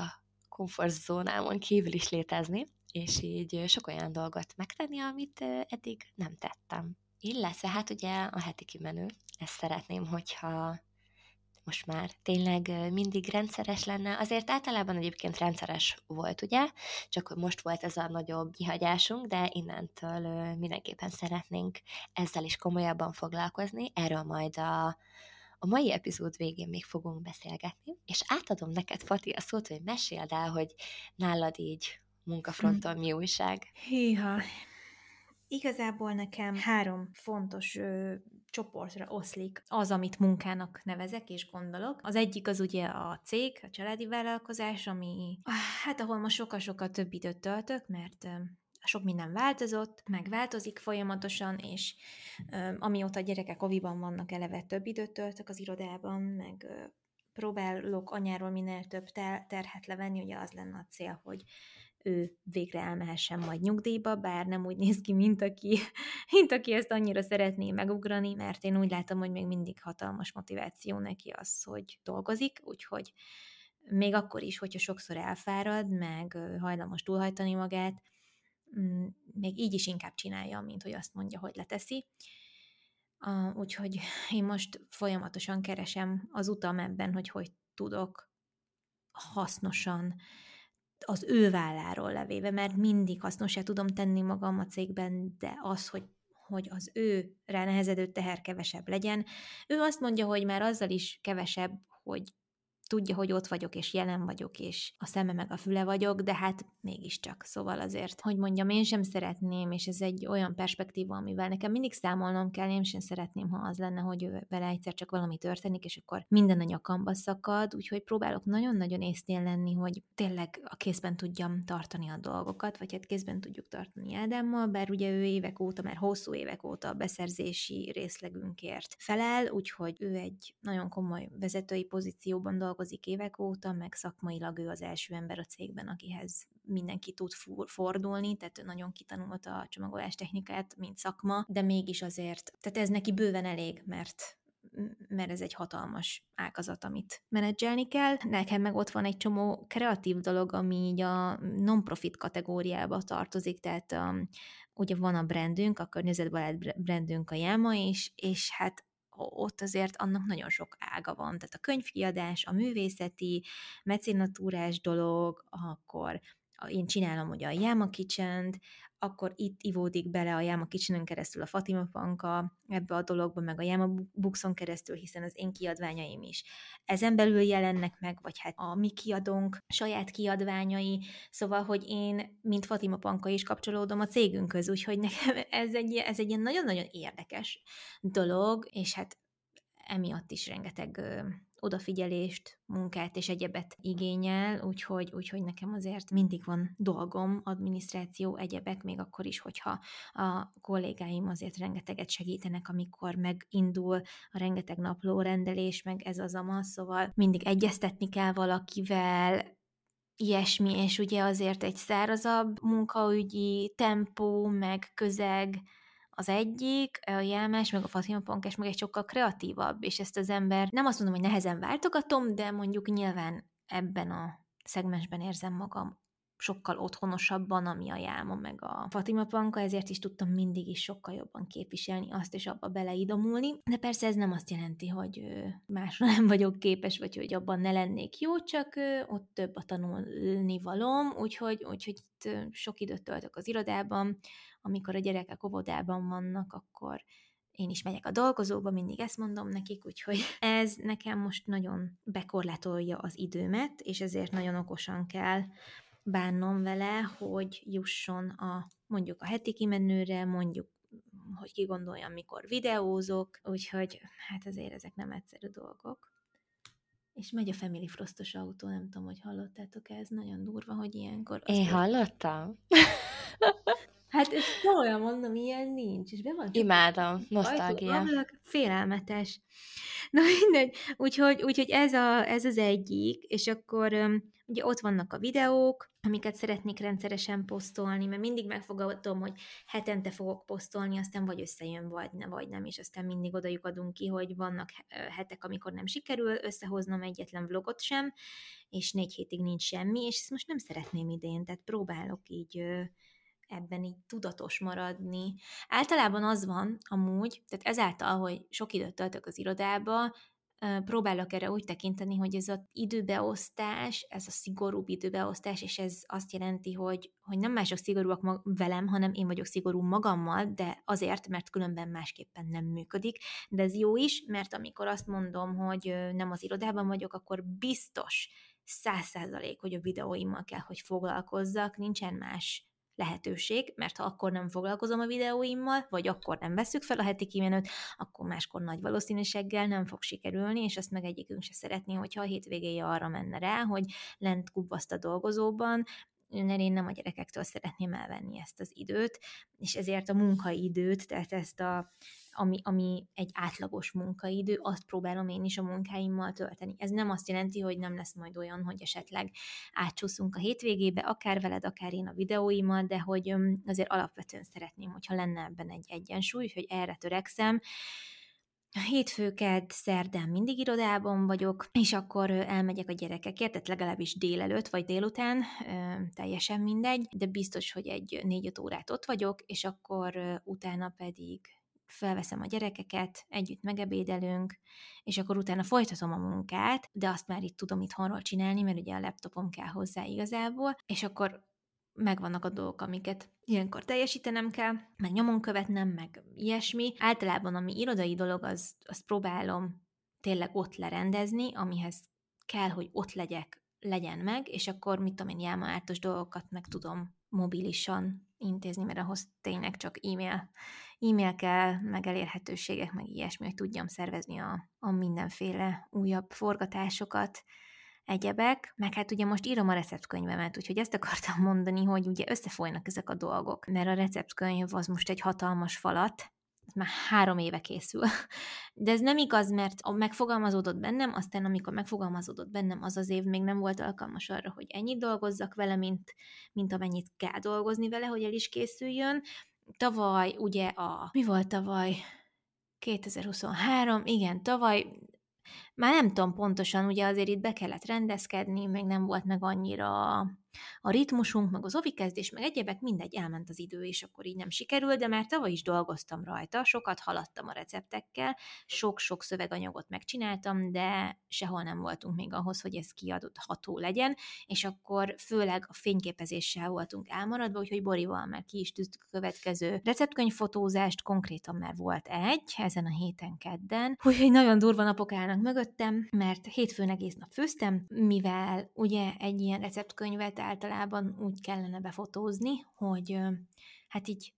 B: komfortzónámon kívül is létezni, és így sok olyan dolgot megtenni, amit eddig nem tettem. Illetve hát ugye a heti kimenő, ezt szeretném, hogyha most már tényleg mindig rendszeres lenne. Azért általában egyébként rendszeres volt, ugye? Csak most volt ez a nagyobb kihagyásunk, de innentől mindenképpen szeretnénk ezzel is komolyabban foglalkozni. Erről majd a, a mai epizód végén még fogunk beszélgetni, és átadom neked, Fati, a szót, hogy meséld el, hogy nálad így munkafronton mi újság.
A: Híha, Igazából nekem három fontos ö, csoportra oszlik az, amit munkának nevezek és gondolok. Az egyik az ugye a cég, a családi vállalkozás, ami hát ahol most sokkal-sokkal több időt töltök, mert ö, sok minden változott, meg változik folyamatosan, és ö, amióta a gyerekek oviban vannak, eleve több időt töltök az irodában, meg ö, próbálok anyáról minél több terhet levenni, ugye az lenne a cél, hogy ő végre elmehessen majd nyugdíjba, bár nem úgy néz ki, mint aki, mint aki ezt annyira szeretné megugrani, mert én úgy látom, hogy még mindig hatalmas motiváció neki az, hogy dolgozik, úgyhogy még akkor is, hogyha sokszor elfárad, meg hajlamos túlhajtani magát, mm, még így is inkább csinálja, mint hogy azt mondja, hogy leteszi. Úgyhogy én most folyamatosan keresem az utam ebben, hogy hogy tudok hasznosan az ő válláról levéve, mert mindig hasznosá tudom tenni magam a cégben, de az, hogy hogy az ő ránehezedő teher kevesebb legyen. Ő azt mondja, hogy már azzal is kevesebb, hogy tudja, hogy ott vagyok, és jelen vagyok, és a szeme meg a füle vagyok, de hát mégiscsak. Szóval azért, hogy mondjam, én sem szeretném, és ez egy olyan perspektíva, amivel nekem mindig számolnom kell, én sem szeretném, ha az lenne, hogy vele egyszer csak valami történik, és akkor minden a nyakamba szakad, úgyhogy próbálok nagyon-nagyon észnél lenni, hogy tényleg a kézben tudjam tartani a dolgokat, vagy hát kézben tudjuk tartani Ádámmal, bár ugye ő évek óta, már hosszú évek óta a beszerzési részlegünkért felel, úgyhogy ő egy nagyon komoly vezetői pozícióban dolgozik, dolgozik évek óta, meg szakmailag ő az első ember a cégben, akihez mindenki tud fordulni, tehát ő nagyon kitanulta a csomagolás technikát, mint szakma, de mégis azért, tehát ez neki bőven elég, mert mert ez egy hatalmas ágazat, amit menedzselni kell. Nekem meg ott van egy csomó kreatív dolog, ami így a non-profit kategóriába tartozik, tehát um, ugye van a brandünk, a környezetbarát brandünk a Jáma is, és hát ott azért annak nagyon sok ága van. Tehát a könyvkiadás, a művészeti, mecenatúrás dolog, akkor én csinálom ugye a Yama kitchen akkor itt ivódik bele a Yama kitchen keresztül a Fatima Panka ebbe a dologba, meg a Yama Bookson keresztül, hiszen az én kiadványaim is ezen belül jelennek meg, vagy hát a mi kiadónk saját kiadványai, szóval, hogy én, mint Fatima Panka is kapcsolódom a cégünkhöz, úgyhogy nekem ez egy, ez egy ilyen nagyon-nagyon érdekes dolog, és hát emiatt is rengeteg odafigyelést, munkát és egyebet igényel, úgyhogy, úgyhogy nekem azért mindig van dolgom, adminisztráció, egyebek, még akkor is, hogyha a kollégáim azért rengeteget segítenek, amikor megindul a rengeteg naplórendelés, meg ez az amaz, szóval mindig egyeztetni kell valakivel, ilyesmi, és ugye azért egy szárazabb munkaügyi tempó, meg közeg, az egyik, a Jelmás, meg a Fatima Pankás, meg egy sokkal kreatívabb, és ezt az ember nem azt mondom, hogy nehezen váltogatom, de mondjuk nyilván ebben a szegmensben érzem magam sokkal otthonosabban, ami a Jáma meg a Fatima Panka, ezért is tudtam mindig is sokkal jobban képviselni azt, és abba beleidomulni. De persze ez nem azt jelenti, hogy másra nem vagyok képes, vagy hogy abban ne lennék jó, csak ott több a tanulni valom, úgyhogy, úgyhogy sok időt töltök az irodában, amikor a gyerekek óvodában vannak, akkor én is megyek a dolgozóba, mindig ezt mondom nekik, úgyhogy ez nekem most nagyon bekorlátolja az időmet, és ezért nagyon okosan kell bánnom vele, hogy jusson a mondjuk a heti kimenőre, mondjuk hogy ki gondoljam, mikor videózok, úgyhogy hát azért ezek nem egyszerű dolgok. És megy a Family Frostos autó, nem tudom, hogy hallottátok ez nagyon durva, hogy ilyenkor...
B: Én hallottam.
A: Hát ez olyan mondom, ilyen nincs. És be van
B: Imádom, nosztalgia.
A: Félelmetes. Na mindegy, úgyhogy, úgyhogy ez, a, ez az egyik, és akkor ugye ott vannak a videók, amiket szeretnék rendszeresen posztolni, mert mindig megfogadom, hogy hetente fogok posztolni, aztán vagy összejön, vagy, ne, vagy nem, és aztán mindig odajuk adunk ki, hogy vannak hetek, amikor nem sikerül összehoznom egyetlen vlogot sem, és négy hétig nincs semmi, és ezt most nem szeretném idén, tehát próbálok így ebben így tudatos maradni. Általában az van amúgy, tehát ezáltal, hogy sok időt töltök az irodába, próbálok erre úgy tekinteni, hogy ez az időbeosztás, ez a szigorúbb időbeosztás, és ez azt jelenti, hogy, hogy nem mások szigorúak mag- velem, hanem én vagyok szigorú magammal, de azért, mert különben másképpen nem működik. De ez jó is, mert amikor azt mondom, hogy nem az irodában vagyok, akkor biztos, száz százalék, hogy a videóimmal kell, hogy foglalkozzak, nincsen más lehetőség, mert ha akkor nem foglalkozom a videóimmal, vagy akkor nem veszük fel a heti kimenőt, akkor máskor nagy valószínűséggel nem fog sikerülni, és azt meg egyikünk se szeretné, hogyha a hétvégéje arra menne rá, hogy lent kubbaszt a dolgozóban, mert én nem a gyerekektől szeretném elvenni ezt az időt, és ezért a munkaidőt, tehát ezt a ami, ami egy átlagos munkaidő, azt próbálom én is a munkáimmal tölteni. Ez nem azt jelenti, hogy nem lesz majd olyan, hogy esetleg átcsúszunk a hétvégébe, akár veled, akár én a videóimmal, de hogy azért alapvetően szeretném, hogyha lenne ebben egy egyensúly, hogy erre törekszem, Hétfőket, szerdán mindig irodában vagyok, és akkor elmegyek a gyerekekért, tehát legalábbis délelőtt vagy délután, teljesen mindegy, de biztos, hogy egy négy-öt órát ott vagyok, és akkor utána pedig felveszem a gyerekeket, együtt megebédelünk, és akkor utána folytatom a munkát, de azt már itt tudom itthonról csinálni, mert ugye a laptopom kell hozzá igazából, és akkor megvannak a dolgok, amiket ilyenkor teljesítenem kell, meg nyomon követnem, meg ilyesmi. Általában ami irodai dolog, az, azt próbálom tényleg ott lerendezni, amihez kell, hogy ott legyek, legyen meg, és akkor mit tudom én, jelmaártos dolgokat meg tudom mobilisan intézni, mert ahhoz tényleg csak e-mail e-mail kell, meg elérhetőségek, meg ilyesmi, hogy tudjam szervezni a, a mindenféle újabb forgatásokat, egyebek, meg hát ugye most írom a receptkönyvemet, úgyhogy ezt akartam mondani, hogy ugye összefolynak ezek a dolgok, mert a receptkönyv az most egy hatalmas falat, már három éve készül. De ez nem igaz, mert a megfogalmazódott bennem, aztán amikor megfogalmazódott bennem, az az év még nem volt alkalmas arra, hogy ennyit dolgozzak vele, mint, mint amennyit kell dolgozni vele, hogy el is készüljön, tavaly ugye a, mi volt tavaly? 2023, igen, tavaly már nem tudom pontosan, ugye azért itt be kellett rendezkedni, meg nem volt meg annyira a ritmusunk, meg az ovikezdés, meg egyebek, mindegy, elment az idő, és akkor így nem sikerült, de már tavaly is dolgoztam rajta, sokat haladtam a receptekkel, sok-sok szöveganyagot megcsináltam, de sehol nem voltunk még ahhoz, hogy ez kiadható legyen, és akkor főleg a fényképezéssel voltunk elmaradva, úgyhogy Borival már ki is tűztük a következő receptkönyvfotózást, konkrétan már volt egy, ezen a héten kedden, úgyhogy nagyon durva napok állnak mögöttem, mert hétfőn egész nap főztem, mivel ugye egy ilyen receptkönyvet általában úgy kellene befotózni, hogy hát így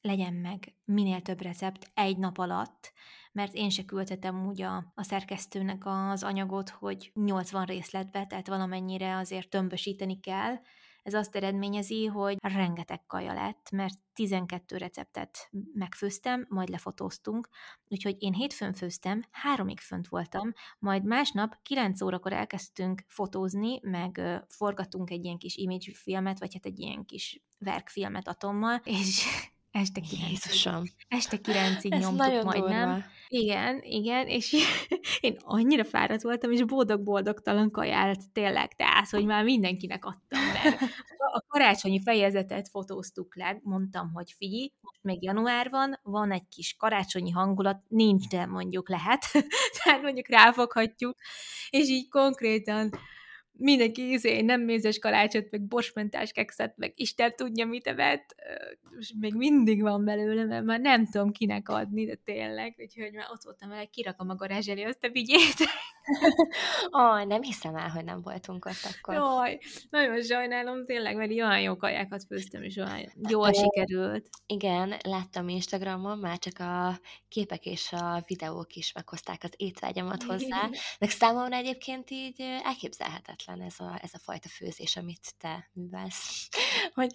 A: legyen meg minél több recept egy nap alatt, mert én se küldhetem úgy a, a szerkesztőnek az anyagot, hogy 80 részletbe, tehát valamennyire azért tömbösíteni kell, ez azt eredményezi, hogy rengeteg kaja lett, mert 12 receptet megfőztem, majd lefotóztunk, úgyhogy én hétfőn főztem, háromig fönt voltam, majd másnap 9 órakor elkezdtünk fotózni, meg forgatunk egy ilyen kis image filmet, vagy hát egy ilyen kis verkfilmet atommal, és este kilencig. Este kilencig nyomtuk majdnem. Durva. Igen, igen, és én annyira fáradt voltam, és boldog-boldogtalan kaját tényleg, tehát, hogy már mindenkinek adtam, a karácsonyi fejezetet fotóztuk le, mondtam, hogy figyelj, most még január van, van egy kis karácsonyi hangulat, nincs, de mondjuk lehet, tehát mondjuk ráfoghatjuk, és így konkrétan mindenki izé, nem mézes kalácsot, meg borsmentás kekszet, meg Isten tudja, mit evett, és még mindig van belőle, mert már nem tudom kinek adni, de tényleg, úgyhogy már ott voltam vele, kirakom a garázs elé azt a vigyét.
B: Ó, oh, nem hiszem el, hogy nem voltunk ott akkor.
A: Jaj, nagyon sajnálom tényleg, mert olyan jó kajákat főztem, és olyan jól sikerült.
B: Igen, láttam Instagramon, már csak a képek és a videók is meghozták az étvágyamat hozzá, de számomra egyébként így elképzelhetetlen ez a, ez a fajta főzés, amit te művelsz. hogy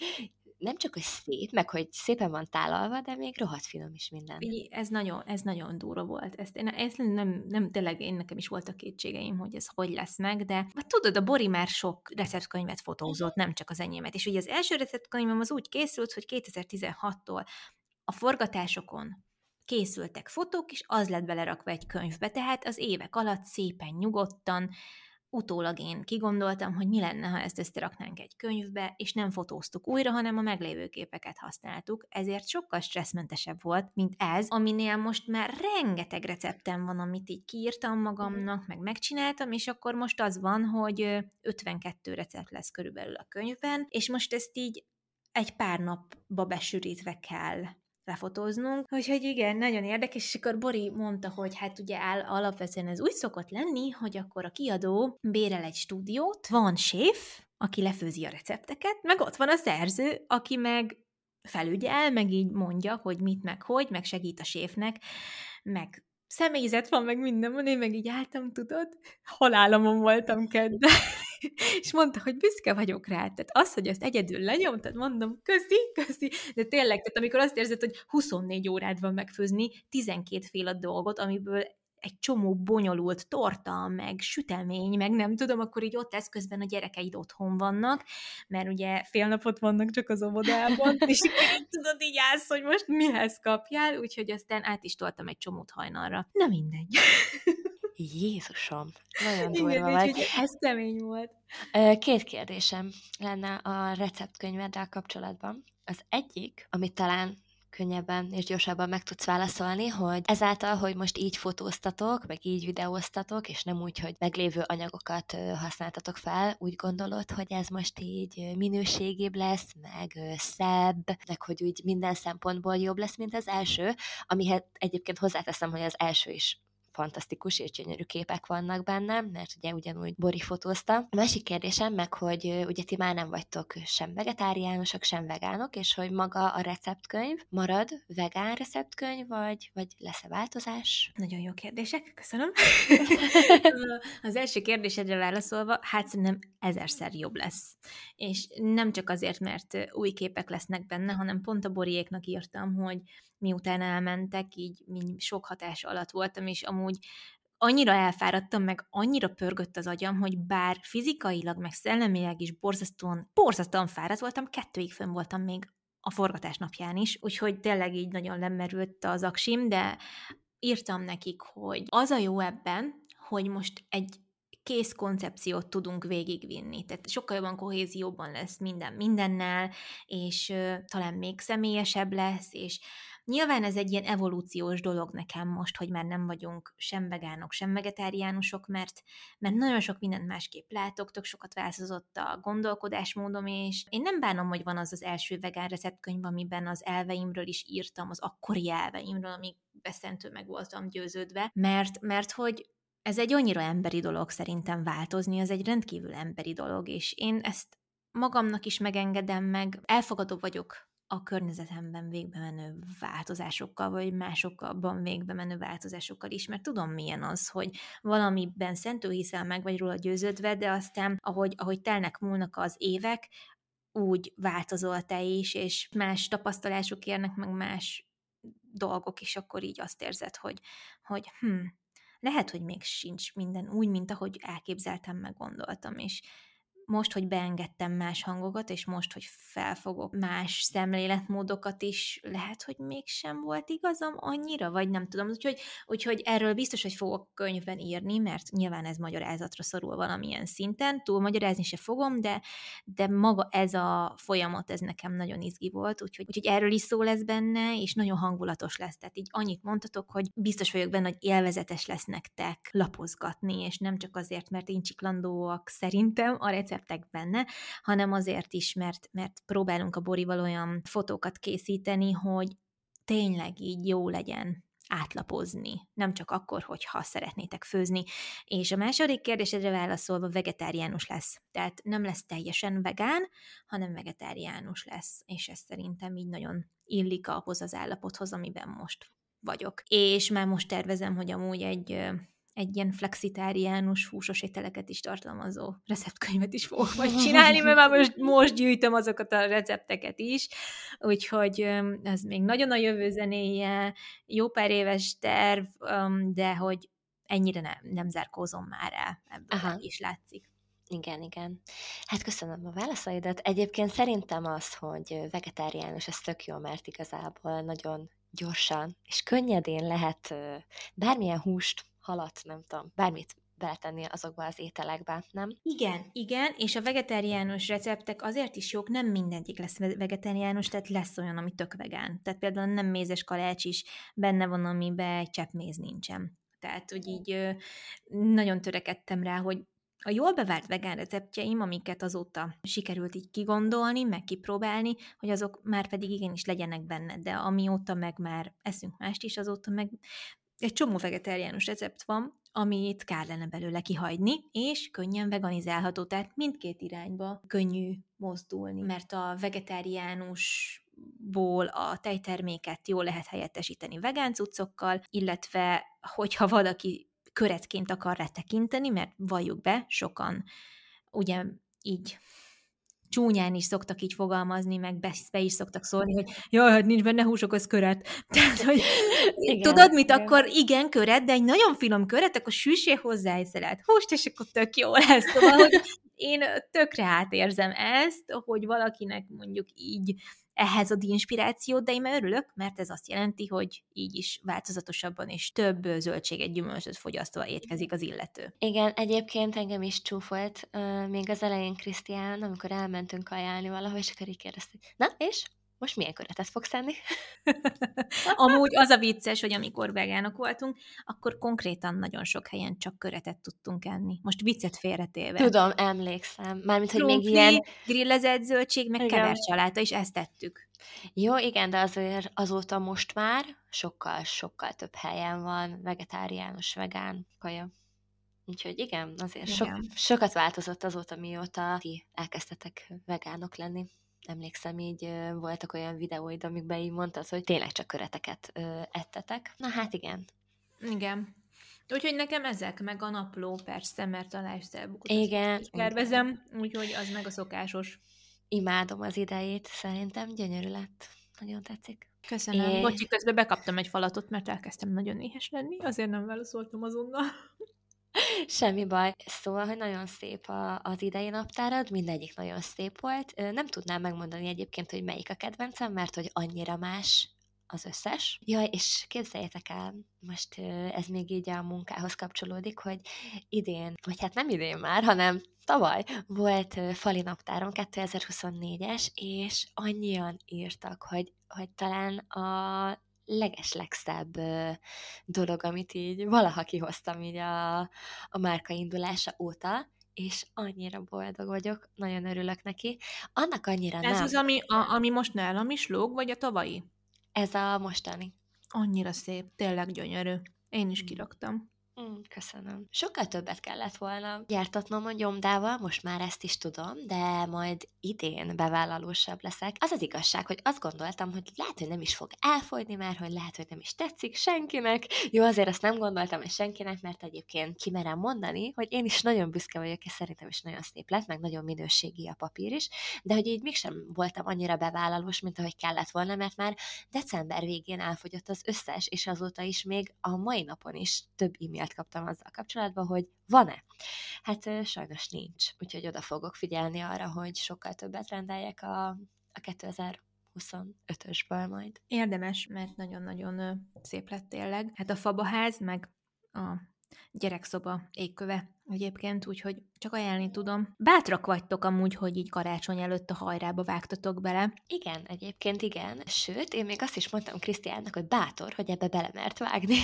B: nem csak, hogy szép, meg hogy szépen van tálalva, de még rohadt finom is minden.
A: Ez nagyon, ez nagyon durva volt. Ezt, én, ezt nem, nem, tényleg én nekem is voltak kétségeim, hogy ez hogy lesz meg, de hát tudod, a Bori már sok receptkönyvet fotózott, nem csak az enyémet. És ugye az első receptkönyvem az úgy készült, hogy 2016-tól a forgatásokon készültek fotók, és az lett belerakva egy könyvbe, tehát az évek alatt szépen, nyugodtan utólag én kigondoltam, hogy mi lenne, ha ezt összeraknánk egy könyvbe, és nem fotóztuk újra, hanem a meglévő képeket használtuk, ezért sokkal stresszmentesebb volt, mint ez, aminél most már rengeteg receptem van, amit így kiírtam magamnak, meg megcsináltam, és akkor most az van, hogy 52 recept lesz körülbelül a könyvben, és most ezt így egy pár napba besűrítve kell lefotóznunk. Úgyhogy igen, nagyon érdekes, és akkor Bori mondta, hogy hát ugye áll, alapvetően ez úgy szokott lenni, hogy akkor a kiadó bérel egy stúdiót, van séf, aki lefőzi a recepteket, meg ott van a szerző, aki meg felügyel, meg így mondja, hogy mit, meg hogy, meg segít a séfnek, meg személyzet van, meg minden én meg így álltam, tudod, halálamon voltam kedve. és mondta, hogy büszke vagyok rá. Tehát az, hogy ezt egyedül lenyomtad, mondom, köszi, köszi. De tényleg, tehát amikor azt érzed, hogy 24 órád van megfőzni 12 féle dolgot, amiből egy csomó bonyolult torta, meg sütemény, meg nem tudom, akkor így ott lesz közben a gyerekeid otthon vannak, mert ugye fél napot vannak csak az óvodában, és így tudod, így állsz, hogy most mihez kapjál, úgyhogy aztán át is toltam egy csomót hajnalra. Na mindegy.
B: Jézusom, nagyon durva Igen, vagy.
A: Úgyhogy ez kemény volt.
B: Két kérdésem lenne a receptkönyveddel kapcsolatban. Az egyik, amit talán könnyebben és gyorsabban meg tudsz válaszolni, hogy ezáltal, hogy most így fotóztatok, meg így videóztatok, és nem úgy, hogy meglévő anyagokat használtatok fel, úgy gondolod, hogy ez most így minőségébb lesz, meg szebb, meg hogy úgy minden szempontból jobb lesz, mint az első, amihez egyébként hozzáteszem, hogy az első is fantasztikus és gyönyörű képek vannak benne, mert ugye ugyanúgy Bori fotózta. A másik kérdésem meg, hogy ugye ti már nem vagytok sem vegetáriánusok, sem vegánok, és hogy maga a receptkönyv marad vegán receptkönyv, vagy, vagy lesz-e változás?
A: Nagyon jó kérdések, köszönöm. Az első kérdésedre válaszolva, hát szerintem ezerszer jobb lesz. És nem csak azért, mert új képek lesznek benne, hanem pont a Boriéknak írtam, hogy miután elmentek, így sok hatás alatt voltam, és amúgy annyira elfáradtam, meg annyira pörgött az agyam, hogy bár fizikailag, meg szellemileg is borzasztóan, borzasztóan fáradt voltam, kettőig fönn voltam még a forgatás napján is, úgyhogy tényleg így nagyon lemerült az aksim, de írtam nekik, hogy az a jó ebben, hogy most egy kész koncepciót tudunk végigvinni. Tehát sokkal jobban kohézióban lesz minden mindennel, és uh, talán még személyesebb lesz, és Nyilván ez egy ilyen evolúciós dolog nekem most, hogy már nem vagyunk sem vegánok, sem vegetáriánusok, mert, mert nagyon sok mindent másképp látok, tök sokat változott a gondolkodásmódom, és én nem bánom, hogy van az az első vegán receptkönyv, amiben az elveimről is írtam, az akkori elveimről, amik beszentő meg voltam győződve, mert, mert hogy ez egy annyira emberi dolog szerintem változni, az egy rendkívül emberi dolog, és én ezt magamnak is megengedem meg, elfogadó vagyok a környezetemben végbe menő változásokkal, vagy másokban végbe menő változásokkal is, mert tudom milyen az, hogy valamiben szentő hiszel meg, vagy róla győződve, de aztán, ahogy, ahogy telnek múlnak az évek, úgy változol te is, és más tapasztalások érnek, meg más dolgok, és akkor így azt érzed, hogy, hogy hm, lehet, hogy még sincs minden úgy, mint ahogy elképzeltem, meg gondoltam, és most, hogy beengedtem más hangokat, és most, hogy felfogok más szemléletmódokat is, lehet, hogy mégsem volt igazam annyira, vagy nem tudom. Úgyhogy, úgyhogy erről biztos, hogy fogok könyvben írni, mert nyilván ez magyarázatra szorul valamilyen szinten. Túl magyarázni se fogom, de, de maga ez a folyamat, ez nekem nagyon izgi volt, úgyhogy, úgyhogy erről is szó lesz benne, és nagyon hangulatos lesz. Tehát így annyit mondhatok, hogy biztos vagyok benne, hogy élvezetes lesz nektek lapozgatni, és nem csak azért, mert én csiklandóak szerintem a recept receptek benne, hanem azért is, mert, mert próbálunk a Borival olyan fotókat készíteni, hogy tényleg így jó legyen átlapozni, nem csak akkor, hogyha szeretnétek főzni. És a második kérdésedre válaszolva vegetáriánus lesz. Tehát nem lesz teljesen vegán, hanem vegetáriánus lesz. És ez szerintem így nagyon illik ahhoz az állapothoz, amiben most vagyok. És már most tervezem, hogy amúgy egy egy ilyen flexitáriánus húsos ételeket is tartalmazó receptkönyvet is fogok majd csinálni, mert már most, most gyűjtöm azokat a recepteket is, úgyhogy ez még nagyon a jövő zenéje, jó pár éves terv, de hogy ennyire nem, nem zárkózom már el, ebből Aha. is látszik.
B: Igen, igen. Hát köszönöm a válaszaidat. Egyébként szerintem az, hogy vegetáriánus, ez tök jó, mert igazából nagyon gyorsan és könnyedén lehet bármilyen húst halat, nem tudom, bármit beletenni azokba az ételekbe, nem?
A: Igen, igen, és a vegetáriánus receptek azért is jók, nem mindegyik lesz vegetáriánus, tehát lesz olyan, ami tök vegán. Tehát például nem mézes kalács is benne van, amiben egy csepp méz nincsen. Tehát, hogy így nagyon törekedtem rá, hogy a jól bevált vegán receptjeim, amiket azóta sikerült így kigondolni, meg kipróbálni, hogy azok már pedig igenis legyenek benne, de amióta meg már eszünk mást is, azóta meg egy csomó vegetáriánus recept van, amit kár lenne belőle kihagyni, és könnyen veganizálható, tehát mindkét irányba könnyű mozdulni, mert a vegetáriánus ból a tejterméket jól lehet helyettesíteni vegán cuccokkal, illetve hogyha valaki köretként akar rá tekinteni, mert valljuk be, sokan ugye így csúnyán is szoktak így fogalmazni, meg be, be is szoktak szólni, hogy jaj, hát nincs benne húsok, az köret. Tehát, hogy igen, tudod mit, igen. akkor igen, köret, de egy nagyon finom köret, akkor süssél hozzá egy szelet húst, és akkor tök jó lesz. Szóval, hogy én tökre átérzem ezt, hogy valakinek mondjuk így ehhez ad inspirációt, de én már örülök, mert ez azt jelenti, hogy így is változatosabban és több zöldséget, gyümölcsöt fogyasztva étkezik az illető.
B: Igen, egyébként engem is csúfolt uh, még az elején Krisztián, amikor elmentünk ajánlni valahol, és akkor így kérdezte, na és? Most milyen köretet fogsz enni?
A: Amúgy az a vicces, hogy amikor vegánok voltunk, akkor konkrétan nagyon sok helyen csak köretet tudtunk enni. Most viccet félretéve.
B: Tudom, emlékszem. Mármint, hogy még ilyen...
A: grillezett zöldség, meg kevert csaláta, és ezt tettük.
B: Jó, igen, de azért azóta most már sokkal-sokkal több helyen van vegetáriánus, vegán kaja. Úgyhogy igen, azért igen. Sok, sokat változott azóta, mióta ti elkezdtetek vegánok lenni emlékszem, így voltak olyan videóid, amikben így mondtad, hogy tényleg csak köreteket ettetek. Na hát igen.
A: Igen. Úgyhogy nekem ezek, meg a napló persze, mert a lifestyle bookot
B: igen,
A: tervezem, úgyhogy az meg a szokásos.
B: Imádom az idejét, szerintem gyönyörű lett. Nagyon tetszik.
A: Köszönöm. É... Bocsi, közben bekaptam egy falatot, mert elkezdtem nagyon éhes lenni, azért nem válaszoltam azonnal.
B: Semmi baj. Szóval, hogy nagyon szép a, az idei naptárad, mindegyik nagyon szép volt. Nem tudnám megmondani egyébként, hogy melyik a kedvencem, mert hogy annyira más az összes. Jaj, és képzeljétek el, most ez még így a munkához kapcsolódik, hogy idén, vagy hát nem idén már, hanem tavaly volt fali naptáron 2024-es, és annyian írtak, hogy, hogy talán a legeslegszebb dolog, amit így valaha kihoztam így a, a márka indulása óta, és annyira boldog vagyok, nagyon örülök neki. Annak annyira
A: Ez
B: nem.
A: az, ami, a, ami most nálam is lóg, vagy a tavalyi?
B: Ez a mostani.
A: Annyira szép, tényleg gyönyörű. Én is mm. kiraktam.
B: Mm, köszönöm. Sokkal többet kellett volna gyártatnom a gyomdával, most már ezt is tudom, de majd idén bevállalósabb leszek. Az az igazság, hogy azt gondoltam, hogy lehet, hogy nem is fog elfogyni már, hogy lehet, hogy nem is tetszik senkinek. Jó, azért azt nem gondoltam, hogy senkinek, mert egyébként kimerem mondani, hogy én is nagyon büszke vagyok, és szerintem is nagyon szép lett, meg nagyon minőségi a papír is, de hogy így mégsem voltam annyira bevállalós, mint ahogy kellett volna, mert már december végén elfogyott az összes, és azóta is még a mai napon is több e e-mailt kaptam azzal kapcsolatban, hogy van-e? Hát sajnos nincs, úgyhogy oda fogok figyelni arra, hogy sokkal többet rendeljek a, a 2025-ösből majd.
A: Érdemes, mert nagyon-nagyon szép lett tényleg. Hát a fabaház, meg a gyerekszoba égköve egyébként, úgyhogy csak ajánlani tudom. Bátrak vagytok amúgy, hogy így karácsony előtt a hajrába vágtatok bele.
B: Igen, egyébként igen. Sőt, én még azt is mondtam Krisztiánnak, hogy bátor, hogy ebbe belemert vágni.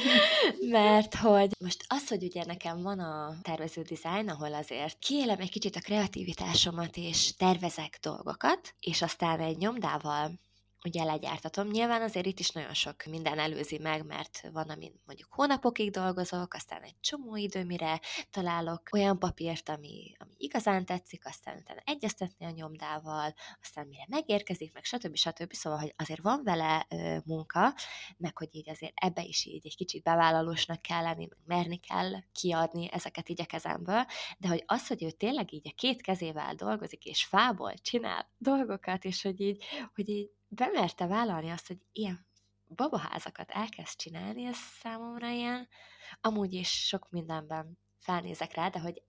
B: Mert hogy most az, hogy ugye nekem van a tervező design, ahol azért kiélem egy kicsit a kreativitásomat, és tervezek dolgokat, és aztán egy nyomdával ugye legyártatom. Nyilván azért itt is nagyon sok minden előzi meg, mert van, amin mondjuk hónapokig dolgozok, aztán egy csomó idő, mire találok olyan papírt, ami, ami igazán tetszik, aztán utána egyeztetni a nyomdával, aztán mire megérkezik, meg stb. stb. Szóval, hogy azért van vele ö, munka, meg hogy így azért ebbe is így egy kicsit bevállalósnak kell lenni, meg merni kell kiadni ezeket így a kezemből, de hogy az, hogy ő tényleg így a két kezével dolgozik, és fából csinál dolgokat, és hogy így, hogy így bemerte vállalni azt, hogy ilyen babaházakat elkezd csinálni, ez számomra ilyen, amúgy is sok mindenben felnézek rá, de hogy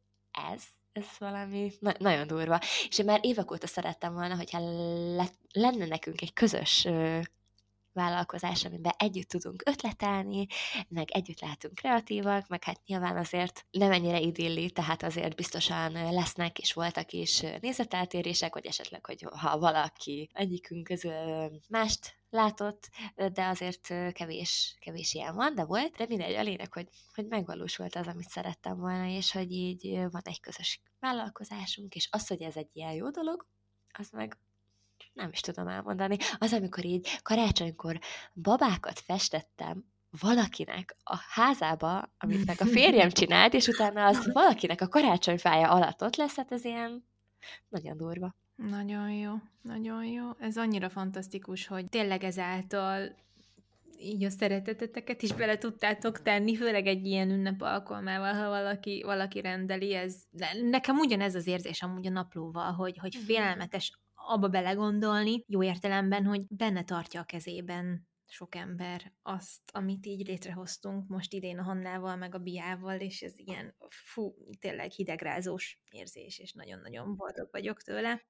B: ez, ez valami na- nagyon durva. És én már évek óta szerettem volna, hogyha le- lenne nekünk egy közös vállalkozás, amiben együtt tudunk ötletelni, meg együtt lehetünk kreatívak, meg hát nyilván azért nem ennyire idilli, tehát azért biztosan lesznek és voltak is nézeteltérések, vagy esetleg, hogy ha valaki egyikünk közül mást látott, de azért kevés, kevés ilyen van, de volt, de mindegy, a lényeg, hogy, hogy megvalósult az, amit szerettem volna, és hogy így van egy közös vállalkozásunk, és az, hogy ez egy ilyen jó dolog, az meg nem is tudom elmondani. Az, amikor így karácsonykor babákat festettem, valakinek a házába, amit meg a férjem csinált, és utána az valakinek a karácsonyfája alatt ott lesz, hát ez ilyen nagyon durva.
A: Nagyon jó, nagyon jó. Ez annyira fantasztikus, hogy tényleg ezáltal így a szereteteteket is bele tudtátok tenni, főleg egy ilyen ünnep alkalmával, ha valaki, valaki rendeli, ez, de nekem ugyanez az érzés amúgy a naplóval, hogy, hogy mhm. félelmetes abba belegondolni, jó értelemben, hogy benne tartja a kezében sok ember azt, amit így létrehoztunk most idén a Hannával, meg a Biával, és ez ilyen, fú, tényleg hidegrázós érzés, és nagyon-nagyon boldog vagyok tőle.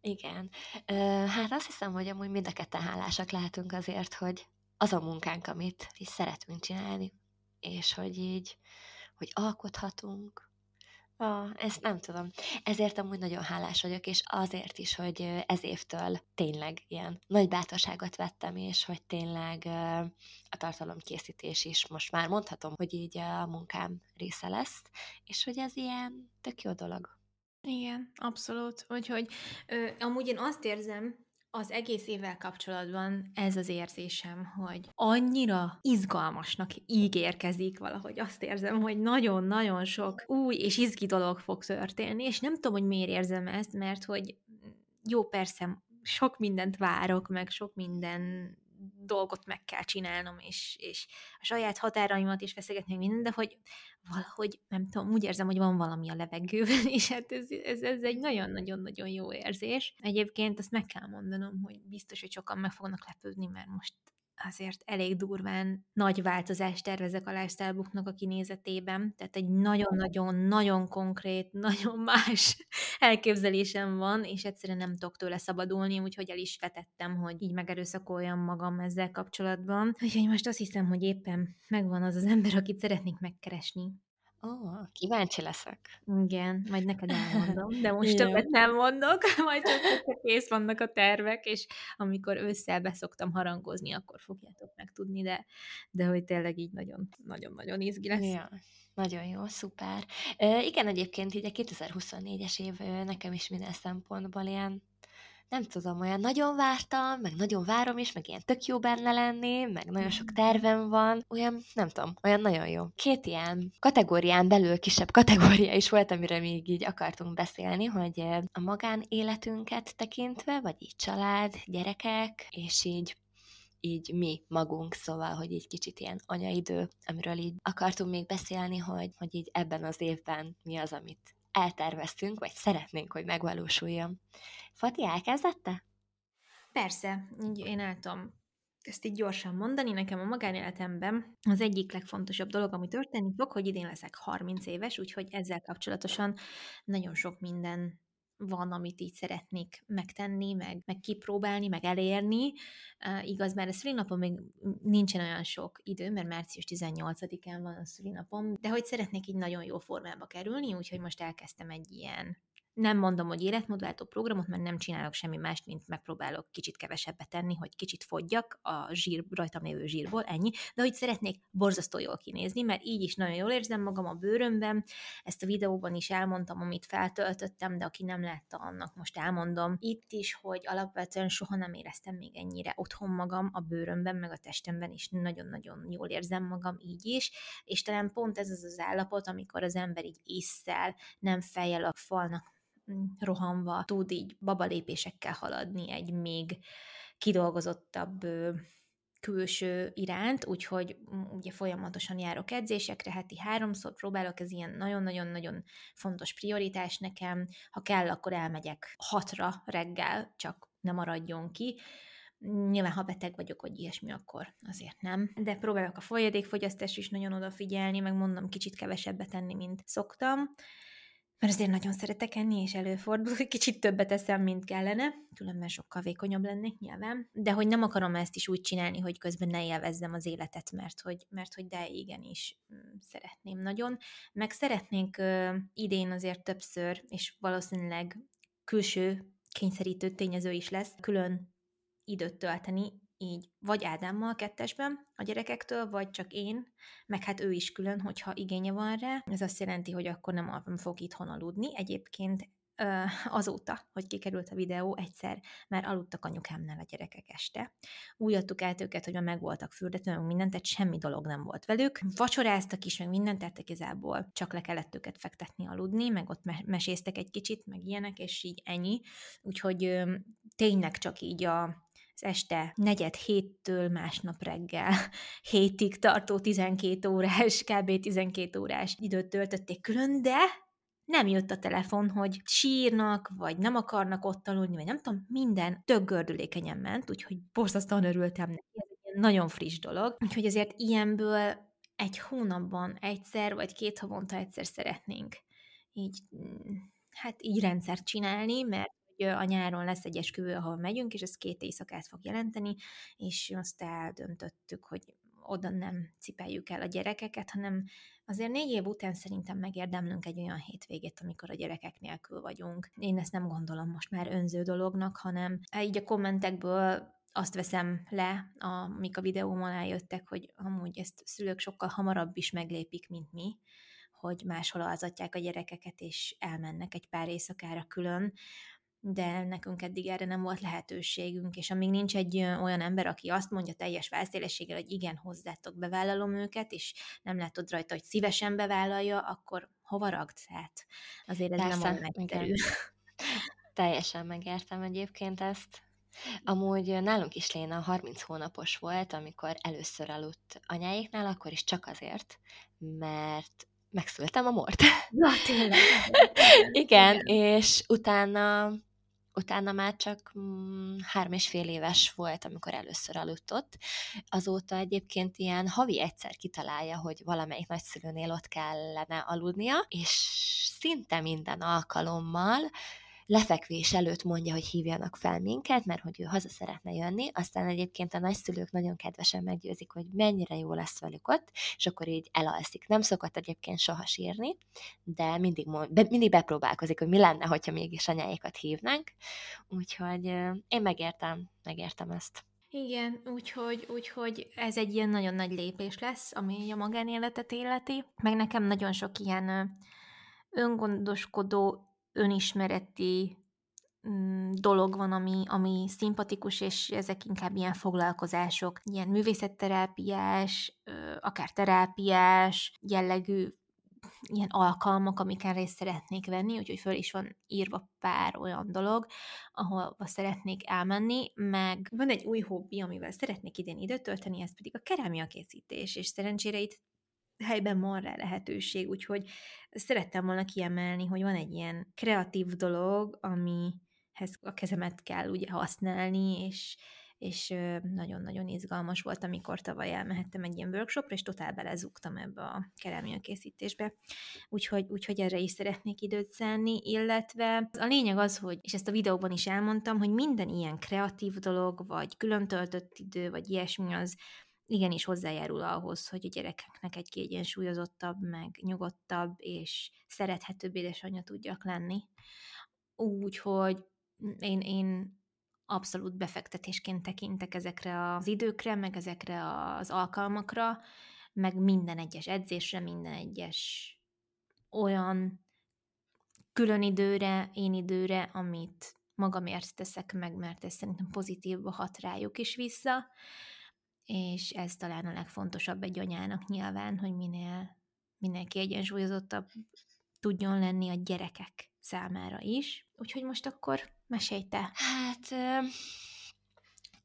B: Igen. Hát azt hiszem, hogy amúgy mind a ketten hálásak lehetünk azért, hogy az a munkánk, amit is szeretünk csinálni, és hogy így, hogy alkothatunk, Ah, ezt nem tudom. Ezért amúgy nagyon hálás vagyok, és azért is, hogy ez évtől tényleg ilyen nagy bátorságot vettem, és hogy tényleg a tartalomkészítés is most már mondhatom, hogy így a munkám része lesz, és hogy ez ilyen tök jó dolog.
A: Igen, abszolút. Úgyhogy ö, amúgy én azt érzem, az egész évvel kapcsolatban ez az érzésem, hogy annyira izgalmasnak ígérkezik valahogy. Azt érzem, hogy nagyon-nagyon sok új és izgi dolog fog történni, és nem tudom, hogy miért érzem ezt, mert hogy jó, persze, sok mindent várok, meg sok minden dolgot meg kell csinálnom, és, és a saját határaimat is feszegetni minden, de hogy valahogy, nem tudom, úgy érzem, hogy van valami a levegőben, és hát ez, ez, ez egy nagyon-nagyon-nagyon jó érzés. Egyébként azt meg kell mondanom, hogy biztos, hogy sokan meg fognak lepődni, mert most azért elég durván nagy változást tervezek a lifestyle booknak a kinézetében, tehát egy nagyon-nagyon-nagyon konkrét, nagyon más elképzelésem van, és egyszerűen nem tudok tőle szabadulni, úgyhogy el is vetettem, hogy így megerőszakoljam magam ezzel kapcsolatban. Úgyhogy most azt hiszem, hogy éppen megvan az az ember, akit szeretnék megkeresni.
B: Ó, oh, kíváncsi leszek.
A: Igen, majd neked elmondom, de most többet nem mondok, majd csak kész vannak a tervek, és amikor ősszel beszoktam harangozni, akkor fogjátok megtudni, de, de hogy tényleg így nagyon-nagyon izgi lesz. Ja.
B: Nagyon jó, szuper. E, igen, egyébként így a 2024-es év nekem is minden szempontból ilyen nem tudom, olyan nagyon vártam, meg nagyon várom is, meg ilyen tök jó benne lenni, meg nagyon sok tervem van, olyan, nem tudom, olyan nagyon jó. Két ilyen kategórián belül kisebb kategória is volt, amire még így akartunk beszélni, hogy a magánéletünket tekintve, vagy így család, gyerekek, és így így mi magunk, szóval, hogy így kicsit ilyen anyaidő, amiről így akartunk még beszélni, hogy, hogy így ebben az évben mi az, amit elterveztünk, vagy szeretnénk, hogy megvalósuljon. Fati, elkezdette?
A: Persze, így én el ezt így gyorsan mondani, nekem a magánéletemben az egyik legfontosabb dolog, ami történni fog, hogy idén leszek 30 éves, úgyhogy ezzel kapcsolatosan nagyon sok minden van, amit így szeretnék megtenni, meg, meg kipróbálni, meg elérni. Uh, igaz, mert a szülinapon még nincsen olyan sok idő, mert március 18-án van a szülinapom, de hogy szeretnék így nagyon jó formába kerülni, úgyhogy most elkezdtem egy ilyen nem mondom, hogy életmódváltó programot, mert nem csinálok semmi mást, mint megpróbálok kicsit kevesebbet tenni, hogy kicsit fogyjak a zsír, rajtam lévő zsírból, ennyi, de hogy szeretnék borzasztó jól kinézni, mert így is nagyon jól érzem magam a bőrömben, ezt a videóban is elmondtam, amit feltöltöttem, de aki nem látta, annak most elmondom. Itt is, hogy alapvetően soha nem éreztem még ennyire otthon magam a bőrömben, meg a testemben is nagyon-nagyon jól érzem magam így is, és talán pont ez az az állapot, amikor az ember így észszel, nem fejjel a falnak rohanva tud így babalépésekkel haladni egy még kidolgozottabb külső iránt, úgyhogy ugye folyamatosan járok edzésekre, heti háromszor próbálok, ez ilyen nagyon-nagyon-nagyon fontos prioritás nekem. Ha kell, akkor elmegyek hatra reggel, csak ne maradjon ki. Nyilván, ha beteg vagyok, vagy ilyesmi, akkor azért nem. De próbálok a folyadékfogyasztás is nagyon odafigyelni, meg mondom, kicsit kevesebbet tenni, mint szoktam mert azért nagyon szeretek enni, és előfordul, hogy kicsit többet eszem, mint kellene, különben sokkal vékonyabb lennék nyilván, de hogy nem akarom ezt is úgy csinálni, hogy közben ne élvezzem az életet, mert hogy, mert hogy de igenis mm, szeretném nagyon. Meg szeretnénk uh, idén azért többször, és valószínűleg külső kényszerítő tényező is lesz, külön időt tölteni így vagy Ádámmal kettesben a gyerekektől, vagy csak én, meg hát ő is külön, hogyha igénye van rá. Ez azt jelenti, hogy akkor nem fog itthon aludni. Egyébként azóta, hogy kikerült a videó, egyszer már aludtak anyukámnál a gyerekek este. Úgy adtuk át őket, hogy már meg voltak fürdetve, meg mindent, tehát semmi dolog nem volt velük. Vacsoráztak is, meg mindent, tehát igazából csak le kellett őket fektetni aludni, meg ott meséztek egy kicsit, meg ilyenek, és így ennyi. Úgyhogy tényleg csak így a az este negyed héttől másnap reggel hétig tartó 12 órás, kb. 12 órás időt töltötték külön, de nem jött a telefon, hogy sírnak, vagy nem akarnak ott aludni, vagy nem tudom, minden tök gördülékenyen ment, úgyhogy borzasztóan örültem neki. Ez egy nagyon friss dolog. Úgyhogy azért ilyenből egy hónapban egyszer, vagy két havonta egyszer szeretnénk így, mm, hát így rendszert csinálni, mert a nyáron lesz egy esküvő, ahol megyünk, és ez két éjszakát fog jelenteni, és azt eldöntöttük, hogy oda nem cipeljük el a gyerekeket, hanem azért négy év után szerintem megérdemlünk egy olyan hétvégét, amikor a gyerekek nélkül vagyunk. Én ezt nem gondolom most már önző dolognak, hanem így a kommentekből azt veszem le, amik a videóm alá jöttek, hogy amúgy ezt szülők sokkal hamarabb is meglépik, mint mi, hogy máshol alzatják a gyerekeket, és elmennek egy pár éjszakára külön, de nekünk eddig erre nem volt lehetőségünk, és amíg nincs egy olyan ember, aki azt mondja teljes válszélességgel, hogy igen, hozzátok, bevállalom őket, és nem látod rajta, hogy szívesen bevállalja, akkor hova ragd? Tehát azért ez Persze, nem olyan.
B: Teljesen megértem egyébként ezt. Amúgy nálunk is Léna 30 hónapos volt, amikor először aludt anyáiknál, akkor is csak azért, mert megszültem a mort.
A: Na, tényleg.
B: Igen, és utána utána már csak mm, három és fél éves volt, amikor először aludt ott. Azóta egyébként ilyen havi egyszer kitalálja, hogy valamelyik nagyszülőnél ott kellene aludnia, és szinte minden alkalommal lefekvés előtt mondja, hogy hívjanak fel minket, mert hogy ő haza szeretne jönni, aztán egyébként a nagyszülők nagyon kedvesen meggyőzik, hogy mennyire jó lesz velük ott, és akkor így elalszik. Nem szokott egyébként soha sírni, de mindig, be, mindig bepróbálkozik, hogy mi lenne, hogyha mégis anyáikat hívnánk, úgyhogy én megértem, megértem ezt.
A: Igen, úgyhogy, úgyhogy ez egy ilyen nagyon nagy lépés lesz, ami a magánéletet életi. Meg nekem nagyon sok ilyen öngondoskodó önismereti mm, dolog van, ami, ami szimpatikus, és ezek inkább ilyen foglalkozások, ilyen művészetterápiás, akár terápiás jellegű ilyen alkalmak, amiken részt szeretnék venni, úgyhogy föl is van írva pár olyan dolog, ahol szeretnék elmenni, meg van egy új hobbi, amivel szeretnék idén időt tölteni, ez pedig a kerámia készítés, és szerencsére itt helyben van rá lehetőség, úgyhogy szerettem volna kiemelni, hogy van egy ilyen kreatív dolog, amihez a kezemet kell ugye használni, és, és nagyon-nagyon izgalmas volt, amikor tavaly elmehettem egy ilyen workshopra, és totál belezugtam ebbe a kerámia készítésbe. Úgyhogy, úgyhogy erre is szeretnék időt szenni, illetve a lényeg az, hogy, és ezt a videóban is elmondtam, hogy minden ilyen kreatív dolog, vagy külön töltött idő, vagy ilyesmi az igenis hozzájárul ahhoz, hogy a gyerekeknek egy kiegyensúlyozottabb, meg nyugodtabb és szerethetőbb édesanyja tudjak lenni. Úgyhogy én, én abszolút befektetésként tekintek ezekre az időkre, meg ezekre az alkalmakra, meg minden egyes edzésre, minden egyes olyan külön időre, én időre, amit magamért teszek meg, mert ez szerintem pozitívba hat rájuk is vissza, és ez talán a legfontosabb egy anyának nyilván, hogy minél, minél kiegyensúlyozottabb tudjon lenni a gyerekek számára is. Úgyhogy most akkor mesélj te.
B: Hát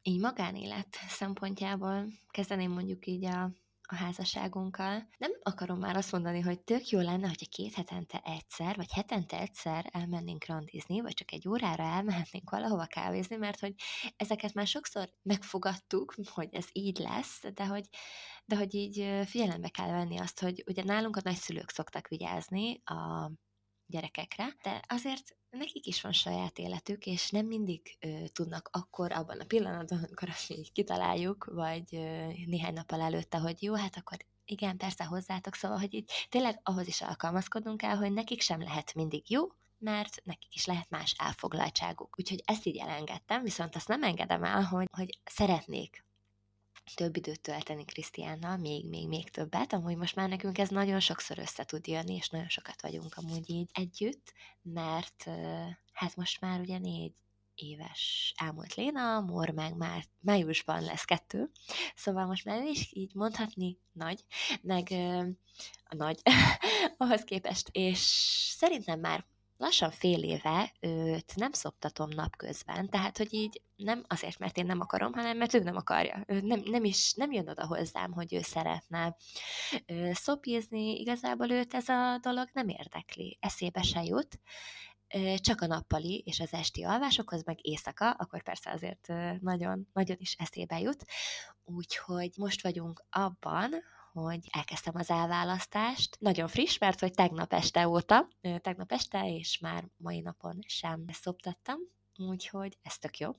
B: így magánélet szempontjából kezdeném mondjuk így a a házasságunkkal. Nem akarom már azt mondani, hogy tök jó lenne, hogyha két hetente egyszer, vagy hetente egyszer elmennénk randizni, vagy csak egy órára elmehetnénk valahova kávézni, mert hogy ezeket már sokszor megfogadtuk, hogy ez így lesz, de hogy, de hogy így figyelembe kell venni azt, hogy ugye nálunk a nagyszülők szoktak vigyázni a gyerekekre, de azért nekik is van saját életük, és nem mindig ö, tudnak akkor, abban a pillanatban, amikor azt így kitaláljuk, vagy ö, néhány nappal előtte, hogy jó, hát akkor igen, persze hozzátok, szóval, hogy így tényleg ahhoz is alkalmazkodnunk kell, hogy nekik sem lehet mindig jó, mert nekik is lehet más elfoglaltságuk. Úgyhogy ezt így elengedtem, viszont azt nem engedem el, hogy, hogy szeretnék több időt tölteni Krisztiánnal, még, még, még többet. Amúgy most már nekünk ez nagyon sokszor össze tud jönni, és nagyon sokat vagyunk amúgy így együtt, mert hát most már ugye négy éves elmúlt Léna, Mor meg már májusban lesz kettő, szóval most már is így mondhatni nagy, meg a nagy ahhoz képest, és szerintem már lassan fél éve őt nem szoptatom napközben, tehát, hogy így nem azért, mert én nem akarom, hanem mert ő nem akarja. Ő nem, nem is nem jön oda hozzám, hogy ő szeretne szopízni, igazából őt ez a dolog nem érdekli, eszébe se jut, csak a nappali és az esti alvásokhoz, meg éjszaka, akkor persze azért nagyon, nagyon is eszébe jut. Úgyhogy most vagyunk abban, hogy elkezdtem az elválasztást. Nagyon friss, mert hogy tegnap este óta, tegnap este, és már mai napon sem szoptattam, úgyhogy ez tök jó.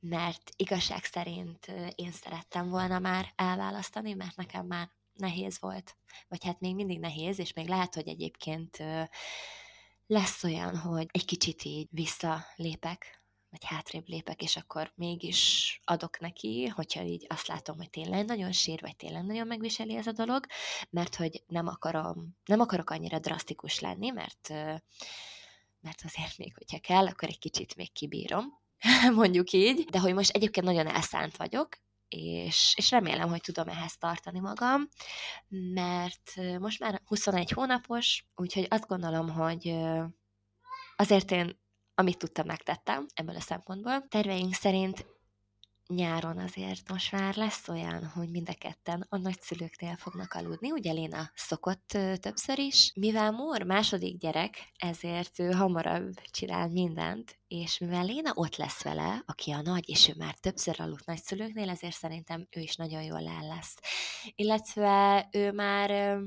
B: Mert igazság szerint én szerettem volna már elválasztani, mert nekem már nehéz volt. Vagy hát még mindig nehéz, és még lehet, hogy egyébként lesz olyan, hogy egy kicsit így visszalépek vagy hátrébb lépek, és akkor mégis adok neki, hogyha így azt látom, hogy tényleg nagyon sír, vagy tényleg nagyon megviseli ez a dolog, mert hogy nem akarom, nem akarok annyira drasztikus lenni, mert, mert azért még, hogyha kell, akkor egy kicsit még kibírom, mondjuk így, de hogy most egyébként nagyon elszánt vagyok, és, és remélem, hogy tudom ehhez tartani magam, mert most már 21 hónapos, úgyhogy azt gondolom, hogy azért én amit tudtam, megtettem ebből a szempontból. Terveink szerint nyáron azért most már lesz olyan, hogy mind a ketten a nagyszülőknél fognak aludni. Ugye Léna szokott többször is. Mivel Mór második gyerek, ezért ő hamarabb csinál mindent, és mivel Léna ott lesz vele, aki a nagy, és ő már többször aludt nagyszülőknél, ezért szerintem ő is nagyon jól el lesz. Illetve ő már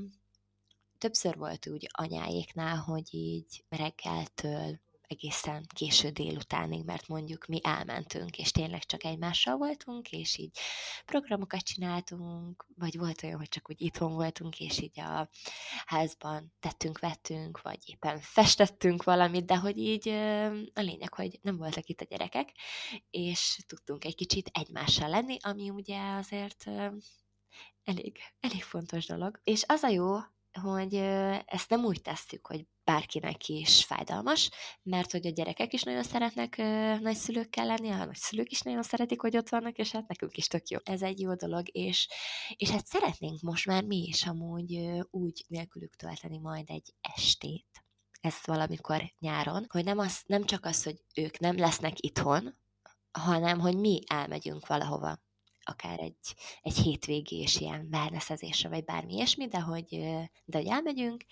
B: többször volt úgy anyáéknál, hogy így reggeltől egészen késő délutánig, mert mondjuk mi elmentünk, és tényleg csak egymással voltunk, és így programokat csináltunk, vagy volt olyan, hogy csak úgy itthon voltunk, és így a házban tettünk, vettünk, vagy éppen festettünk valamit, de hogy így a lényeg, hogy nem voltak itt a gyerekek, és tudtunk egy kicsit egymással lenni, ami ugye azért elég, elég fontos dolog. És az a jó, hogy ezt nem úgy tesszük, hogy bárkinek is fájdalmas, mert hogy a gyerekek is nagyon szeretnek nagyszülőkkel lenni, a nagyszülők is nagyon szeretik, hogy ott vannak, és hát nekünk is tök jó. Ez egy jó dolog, és, és hát szeretnénk most már mi is amúgy úgy nélkülük tölteni majd egy estét, ez valamikor nyáron, hogy nem, az, nem csak az, hogy ők nem lesznek itthon, hanem hogy mi elmegyünk valahova akár egy, egy hétvégés ilyen wellnessezésre, vagy bármi ilyesmi, de hogy, de hogy elmegyünk,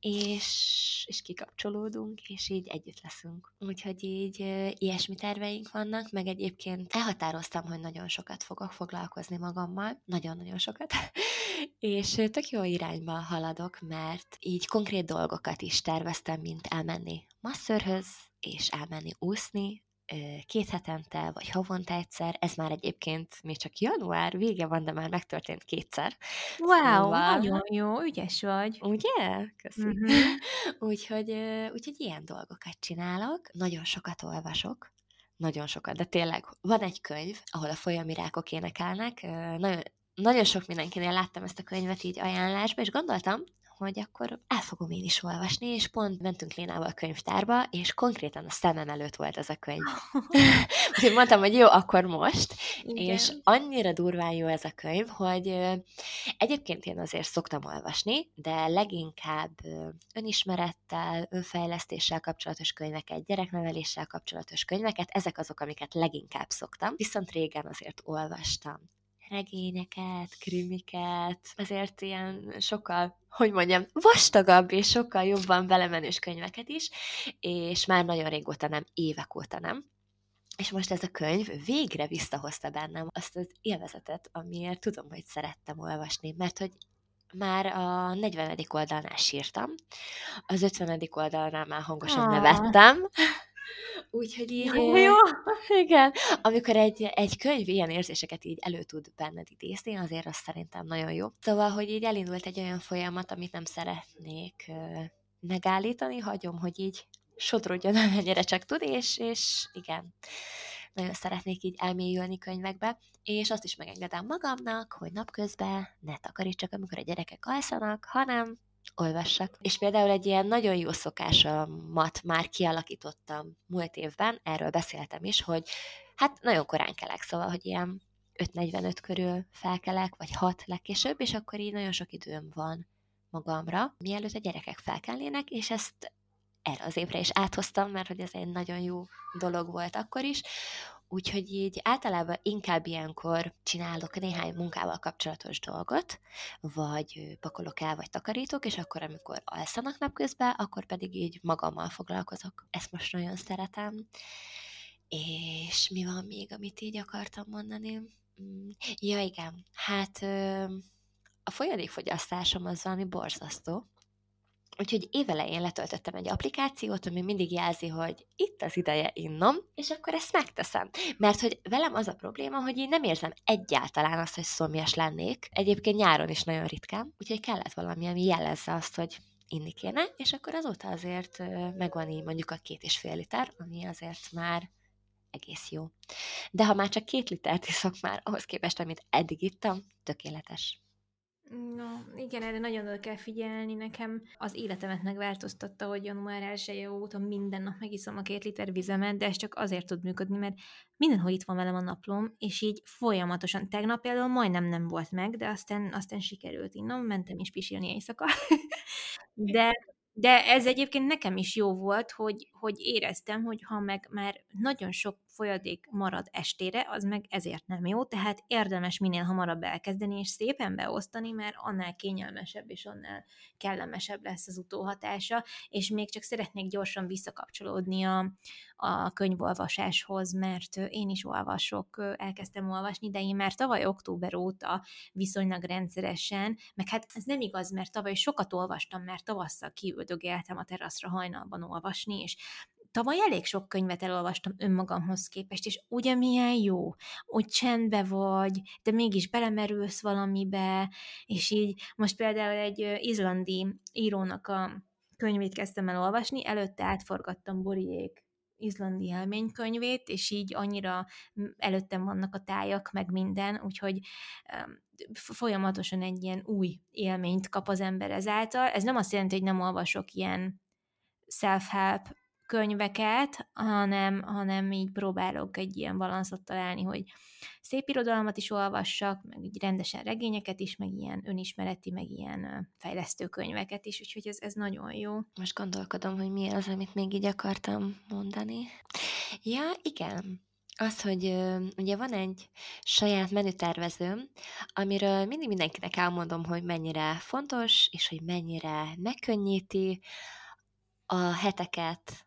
B: és, és kikapcsolódunk, és így együtt leszünk. Úgyhogy így ilyesmi terveink vannak, meg egyébként elhatároztam, hogy nagyon sokat fogok foglalkozni magammal, nagyon-nagyon sokat, és tök jó irányba haladok, mert így konkrét dolgokat is terveztem, mint elmenni masszörhöz, és elmenni úszni, két hetente, vagy havonta egyszer, ez már egyébként még csak január vége van, de már megtörtént kétszer.
A: Wow, szóval... nagyon jó, ügyes vagy.
B: Ugye? Köszönöm. Uh-huh. úgyhogy, úgyhogy ilyen dolgokat csinálok, nagyon sokat olvasok, nagyon sokat, de tényleg van egy könyv, ahol a folyami rákok énekelnek, nagyon, nagyon sok mindenkinél láttam ezt a könyvet így ajánlásba, és gondoltam, hogy akkor el fogom én is olvasni, és pont mentünk Lénával a könyvtárba, és konkrétan a szemem előtt volt ez a könyv. Úgyhogy mondtam, hogy jó, akkor most, Igen. és annyira durván jó ez a könyv, hogy egyébként én azért szoktam olvasni, de leginkább önismerettel, önfejlesztéssel kapcsolatos könyveket, gyerekneveléssel kapcsolatos könyveket, ezek azok, amiket leginkább szoktam. Viszont régen azért olvastam regényeket, krimiket, azért ilyen sokkal, hogy mondjam, vastagabb és sokkal jobban belemenős könyveket is, és már nagyon régóta nem, évek óta nem. És most ez a könyv végre visszahozta bennem azt az élvezetet, amiért tudom, hogy szerettem olvasni, mert hogy már a 40. oldalnál sírtam, az 50. oldalnál már hangosan
A: Ah.
B: nevettem, úgyhogy így...
A: Jó, jó.
B: Igen, amikor egy, egy könyv ilyen érzéseket így elő tud benned idézni, azért az szerintem nagyon jó. Szóval, hogy így elindult egy olyan folyamat, amit nem szeretnék megállítani, hagyom, hogy így sodrodjon, amennyire csak tud, és, és igen, nagyon szeretnék így elmélyülni könyvekbe, és azt is megengedem magamnak, hogy napközben ne takarítsak, amikor a gyerekek alszanak, hanem olvassak. És például egy ilyen nagyon jó szokásomat már kialakítottam múlt évben, erről beszéltem is, hogy hát nagyon korán kelek, szóval, hogy ilyen 5.45 körül felkelek, vagy 6 legkésőbb, és akkor így nagyon sok időm van magamra, mielőtt a gyerekek felkelnének, és ezt erre az évre is áthoztam, mert hogy ez egy nagyon jó dolog volt akkor is, úgyhogy így általában inkább ilyenkor csinálok néhány munkával kapcsolatos dolgot, vagy pakolok el, vagy takarítok, és akkor, amikor alszanak napközben, akkor pedig így magammal foglalkozok. Ezt most nagyon szeretem. És mi van még, amit így akartam mondani? Mm, Ja, igen. Hát a folyadékfogyasztásom az valami borzasztó. Úgyhogy évelején letöltöttem egy applikációt, ami mindig jelzi, hogy itt az ideje innom, és akkor ezt megteszem. Mert hogy velem az a probléma, hogy én nem érzem egyáltalán azt, hogy szomjas lennék. Egyébként nyáron is nagyon ritkán, úgyhogy kellett valami, ami jelezze azt, hogy inni kéne, és akkor azóta azért megvan így mondjuk a két és fél liter, ami azért már egész jó. De ha már csak két litert iszok már, ahhoz képest, amit eddig ittam, tökéletes.
A: No, igen, erre nagyon oda kell figyelni. Nekem az életemet megváltoztatta, hogy január 1 óta minden nap megiszom a két liter vizemet, de ez csak azért tud működni, mert mindenhol itt van velem a naplom, és így folyamatosan. Tegnap például majdnem nem volt meg, de aztán, aztán sikerült innom, mentem is pisilni éjszaka. de, de ez egyébként nekem is jó volt, hogy, hogy éreztem, hogy ha meg már nagyon sok folyadék marad estére, az meg ezért nem jó, tehát érdemes minél hamarabb elkezdeni, és szépen beosztani, mert annál kényelmesebb és annál kellemesebb lesz az utóhatása, és még csak szeretnék gyorsan visszakapcsolódni a, a könyvolvasáshoz, mert én is olvasok, elkezdtem olvasni, de én már tavaly október óta viszonylag rendszeresen, meg hát ez nem igaz, mert tavaly sokat olvastam, mert tavasszal kiüldögéltem a teraszra hajnalban olvasni, és tavaly elég sok könyvet elolvastam önmagamhoz képest, és ugye milyen jó, hogy csendbe vagy, de mégis belemerülsz valamibe, és így most például egy izlandi írónak a könyvét kezdtem el olvasni, előtte átforgattam Boriék izlandi élménykönyvét, és így annyira előttem vannak a tájak, meg minden, úgyhogy folyamatosan egy ilyen új élményt kap az ember ezáltal. Ez nem azt jelenti, hogy nem olvasok ilyen self-help könyveket, hanem, hanem így próbálok egy ilyen balanszot találni, hogy szép irodalmat is olvassak, meg így rendesen regényeket is, meg ilyen önismereti, meg ilyen fejlesztő könyveket is, úgyhogy ez, ez nagyon jó.
B: Most gondolkodom, hogy mi az, amit még így akartam mondani. Ja, igen. Az, hogy ugye van egy saját menütervezőm, amiről mindig mindenkinek elmondom, hogy mennyire fontos, és hogy mennyire megkönnyíti a heteket,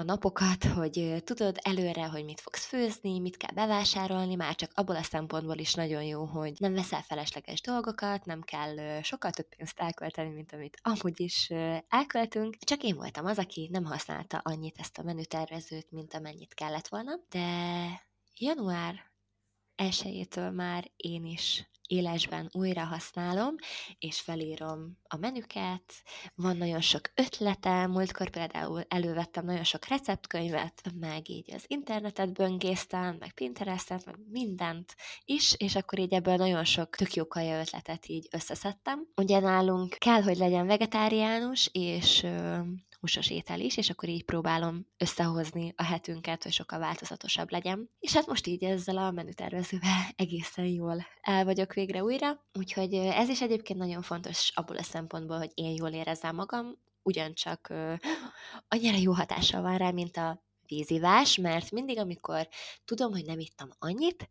B: a napokat, hogy tudod előre, hogy mit fogsz főzni, mit kell bevásárolni, már csak abból a szempontból is nagyon jó, hogy nem veszel felesleges dolgokat, nem kell sokkal több pénzt elkölteni, mint amit amúgy is elköltünk. Csak én voltam az, aki nem használta annyit ezt a menütervezőt, mint amennyit kellett volna, de január 1 már én is élesben újra használom, és felírom a menüket, van nagyon sok ötletem, múltkor például elővettem nagyon sok receptkönyvet, meg így az internetet böngésztem, meg Pinterestet, meg mindent is, és akkor így ebből nagyon sok tök jó kaja ötletet így összeszedtem. Ugye nálunk kell, hogy legyen vegetáriánus, és húsos étel és akkor így próbálom összehozni a hetünket, hogy sokkal változatosabb legyen. És hát most így ezzel a menütervezővel egészen jól el vagyok végre újra, úgyhogy ez is egyébként nagyon fontos abból a szempontból, hogy én jól érezzem magam, ugyancsak annyira jó hatással van rá, mint a vízivás, mert mindig, amikor tudom, hogy nem ittam annyit,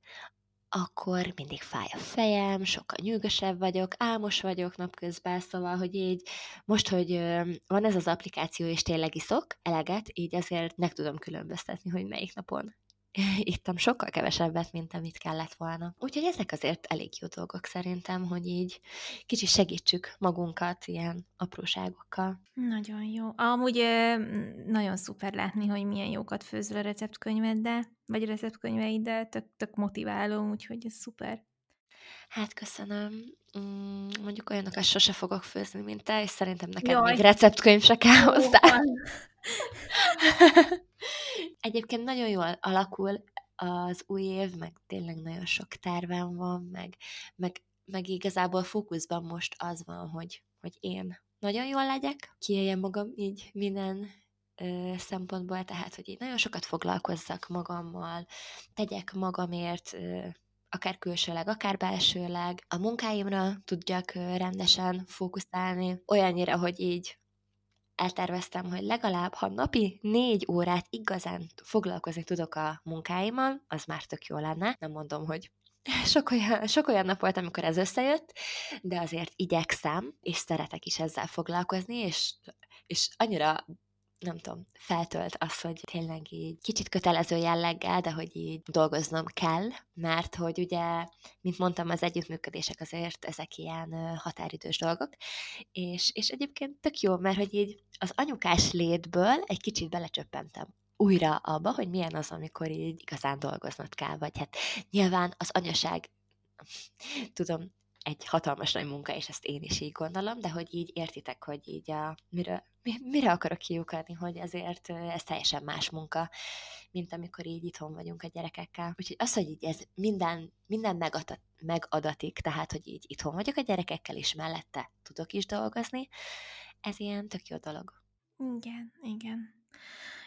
B: akkor mindig fáj a fejem, sokkal nyűgösebb vagyok, álmos vagyok napközben, szóval, hogy így most, hogy van ez az applikáció, és tényleg iszok eleget, így azért meg tudom különböztetni, hogy melyik napon ittam sokkal kevesebbet, mint amit kellett volna. Úgyhogy ezek azért elég jó dolgok szerintem, hogy így kicsit segítsük magunkat ilyen apróságokkal.
A: Nagyon jó. Amúgy nagyon szuper látni, hogy milyen jókat főzöl a receptkönyveddel, vagy a receptkönyveiddel, tök, tök motiváló, úgyhogy ez szuper.
B: Hát köszönöm. Mm, mondjuk olyanokat sose fogok főzni, mint te, és szerintem neked Jaj. még receptkönyv se kell hozzá. Egyébként nagyon jól alakul az új év, meg tényleg nagyon sok tervem van, meg, meg, meg igazából fókuszban most az van, hogy, hogy én nagyon jól legyek, kiéljem magam így minden ö, szempontból, tehát, hogy így nagyon sokat foglalkozzak magammal, tegyek magamért ö, akár külsőleg, akár belsőleg, a munkáimra tudjak rendesen fókuszálni, olyannyira, hogy így elterveztem, hogy legalább, ha napi négy órát igazán foglalkozni tudok a munkáimmal, az már tök jó lenne. Nem mondom, hogy sok olyan, sok olyan nap volt, amikor ez összejött, de azért igyekszem, és szeretek is ezzel foglalkozni, és, és annyira nem tudom, feltölt az, hogy tényleg így kicsit kötelező jelleggel, de hogy így dolgoznom kell, mert hogy ugye, mint mondtam, az együttműködések azért ezek ilyen határidős dolgok, és, és egyébként tök jó, mert hogy így az anyukás létből egy kicsit belecsöppentem újra abba, hogy milyen az, amikor így igazán dolgoznod kell, vagy hát nyilván az anyaság tudom, egy hatalmas nagy munka, és ezt én is így gondolom, de hogy így értitek, hogy így a, mire, mire akarok kiukadni, hogy azért ez teljesen más munka, mint amikor így itthon vagyunk a gyerekekkel. Úgyhogy az, hogy így ez minden, minden megadat, megadatik, tehát, hogy így itthon vagyok a gyerekekkel, és mellette tudok is dolgozni, ez ilyen tök jó dolog.
A: Igen, igen.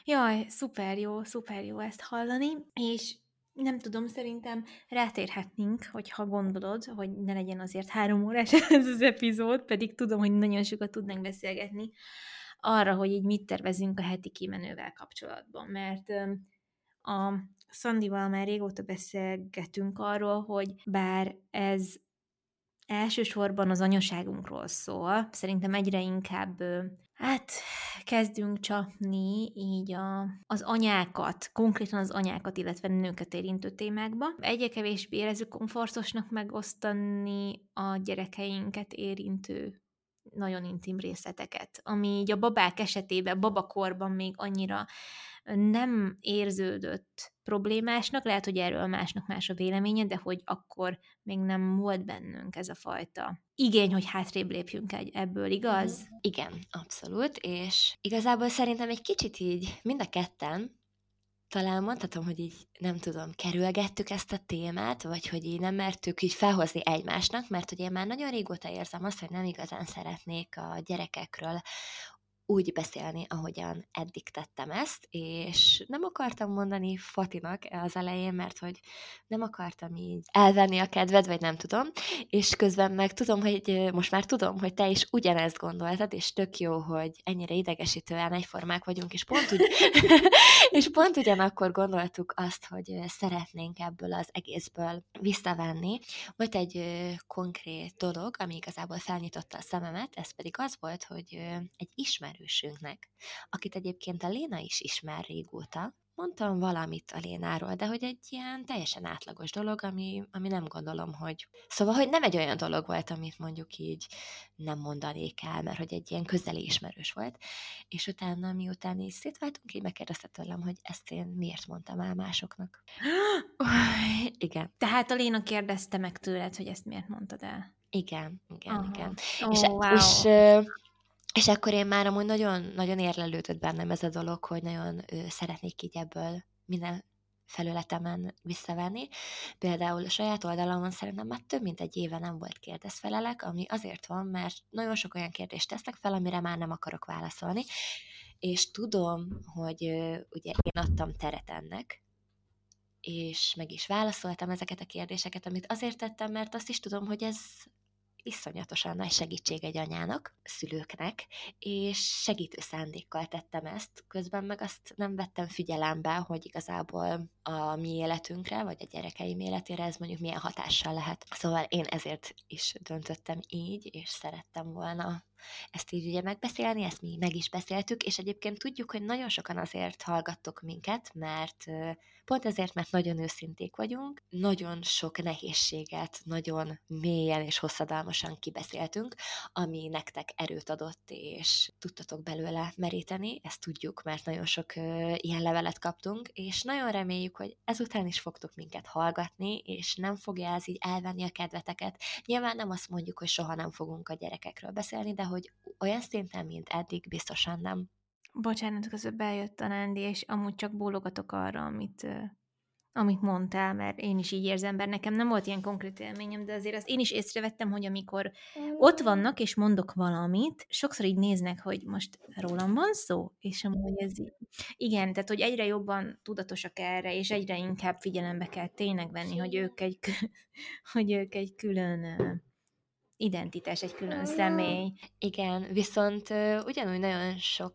A: Jaj, szuper jó, szuper jó ezt hallani, és nem tudom, szerintem rátérhetnénk, hogyha gondolod, hogy ne legyen azért három órás ez az epizód, pedig tudom, hogy nagyon sokat tudnánk beszélgetni arra, hogy így mit tervezünk a heti kimenővel kapcsolatban, mert a Szandival már régóta beszélgetünk arról, hogy bár ez elsősorban az anyaságunkról szól, szerintem egyre inkább Hát kezdünk csapni így a, az anyákat, konkrétan az anyákat, illetve nőket érintő témákba. Egyre kevésbé érezzük komfortosnak megosztani a gyerekeinket érintő nagyon intim részleteket, ami így a babák esetében, babakorban még annyira nem érződött problémásnak, lehet, hogy erről másnak más a véleménye, de hogy akkor még nem volt bennünk ez a fajta igény, hogy hátrébb lépjünk egy ebből, igaz?
B: Igen, abszolút, és igazából szerintem egy kicsit így mind a ketten, talán mondhatom, hogy így nem tudom, kerülgettük ezt a témát, vagy hogy így nem mertük így felhozni egymásnak, mert hogy én már nagyon régóta érzem azt, hogy nem igazán szeretnék a gyerekekről úgy beszélni, ahogyan eddig tettem ezt, és nem akartam mondani Fatinak az elején, mert hogy nem akartam így elvenni a kedved, vagy nem tudom, és közben meg tudom, hogy most már tudom, hogy te is ugyanezt gondoltad, és tök jó, hogy ennyire idegesítően egyformák vagyunk, és pont, úgy, és pont ugyanakkor gondoltuk azt, hogy szeretnénk ebből az egészből visszavenni. Volt egy konkrét dolog, ami igazából felnyitotta a szememet, ez pedig az volt, hogy egy ismerő ismerősünknek, akit egyébként a Léna is ismer régóta, mondtam valamit a Lénáról, de hogy egy ilyen teljesen átlagos dolog, ami, ami nem gondolom, hogy... Szóval, hogy nem egy olyan dolog volt, amit mondjuk így nem mondanék el, mert hogy egy ilyen közeli ismerős volt, és utána, miután így szétváltunk, így megkérdezte tőlem, hogy ezt én miért mondtam el másoknak. igen.
A: Tehát a Léna kérdezte meg tőled, hogy ezt miért mondtad el?
B: Igen, igen, Aha. igen. Oh, és, wow. és és akkor én már amúgy nagyon, nagyon érlelődött bennem ez a dolog, hogy nagyon szeretnék így ebből minden felületemen visszavenni. Például a saját oldalamon szerintem már több mint egy éve nem volt kérdezfelelek, ami azért van, mert nagyon sok olyan kérdést tesznek fel, amire már nem akarok válaszolni, és tudom, hogy ugye én adtam teret ennek, és meg is válaszoltam ezeket a kérdéseket, amit azért tettem, mert azt is tudom, hogy ez iszonyatosan nagy segítség egy anyának, szülőknek, és segítő szándékkal tettem ezt, közben meg azt nem vettem figyelembe, hogy igazából a mi életünkre, vagy a gyerekeim életére ez mondjuk milyen hatással lehet. Szóval én ezért is döntöttem így, és szerettem volna ezt így ugye megbeszélni, ezt mi meg is beszéltük, és egyébként tudjuk, hogy nagyon sokan azért hallgattok minket, mert pont ezért, mert nagyon őszinték vagyunk, nagyon sok nehézséget nagyon mélyen és hosszadalmasan kibeszéltünk, ami nektek erőt adott, és tudtatok belőle meríteni, ezt tudjuk, mert nagyon sok ilyen levelet kaptunk, és nagyon reméljük, hogy ezután is fogtok minket hallgatni, és nem fogja ez így elvenni a kedveteket. Nyilván nem azt mondjuk, hogy soha nem fogunk a gyerekekről beszélni, de hogy olyan szinten, mint eddig, biztosan nem.
A: Bocsánat, közben bejött a Nándi, és amúgy csak bólogatok arra, amit amit mondtál, mert én is így érzem, bár nekem nem volt ilyen konkrét élményem, de azért azt én is észrevettem, hogy amikor ott vannak, és mondok valamit, sokszor így néznek, hogy most rólam van szó, és amúgy ez így. Igen, tehát hogy egyre jobban tudatosak erre, és egyre inkább figyelembe kell tényleg venni, hogy ők egy, hogy ők egy külön identitás, egy külön személy.
B: Igen, viszont ugyanúgy nagyon sok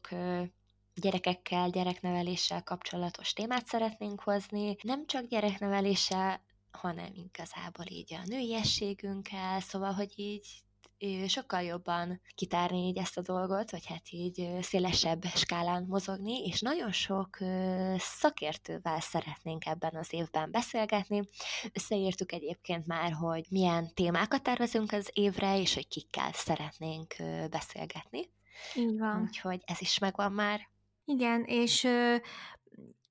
B: gyerekekkel, gyerekneveléssel kapcsolatos témát szeretnénk hozni. Nem csak gyerekneveléssel, hanem igazából így a nőiességünkkel, szóval, hogy így sokkal jobban kitárni így ezt a dolgot, vagy hát így szélesebb skálán mozogni, és nagyon sok szakértővel szeretnénk ebben az évben beszélgetni. Összeírtuk egyébként már, hogy milyen témákat tervezünk az évre, és hogy kikkel szeretnénk beszélgetni.
A: Így van.
B: Úgyhogy ez is megvan már.
A: Igen, és ö,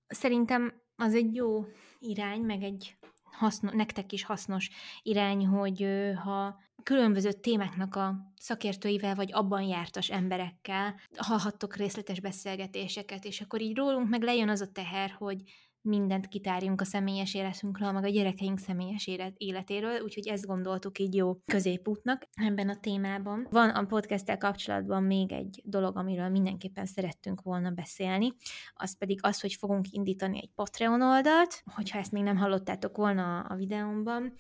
A: szerintem az egy jó irány, meg egy haszno, nektek is hasznos irány, hogy ö, ha különböző témáknak a szakértőivel, vagy abban jártas emberekkel hallhattok részletes beszélgetéseket, és akkor így rólunk meg lejön az a teher, hogy mindent kitárjunk a személyes életünkről, meg a gyerekeink személyes élet, életéről, úgyhogy ezt gondoltuk így jó középútnak ebben a témában. Van a podcasttel kapcsolatban még egy dolog, amiről mindenképpen szerettünk volna beszélni, az pedig az, hogy fogunk indítani egy Patreon oldalt, hogyha ezt még nem hallottátok volna a videómban,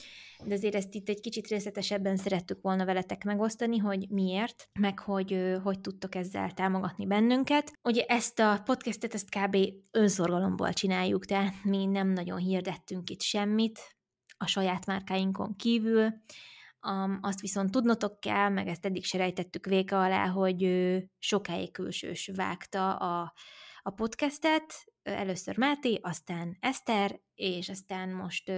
A: de azért ezt itt egy kicsit részletesebben szerettük volna veletek megosztani, hogy miért, meg hogy hogy tudtok ezzel támogatni bennünket. Ugye ezt a podcastet, ezt kb. önszorgalomból csináljuk, tehát mi nem nagyon hirdettünk itt semmit a saját márkáinkon kívül, azt viszont tudnotok kell, meg ezt eddig se rejtettük véka alá, hogy ő sokáig külsős vágta a, a podcastet, először Máté, aztán Eszter, és aztán most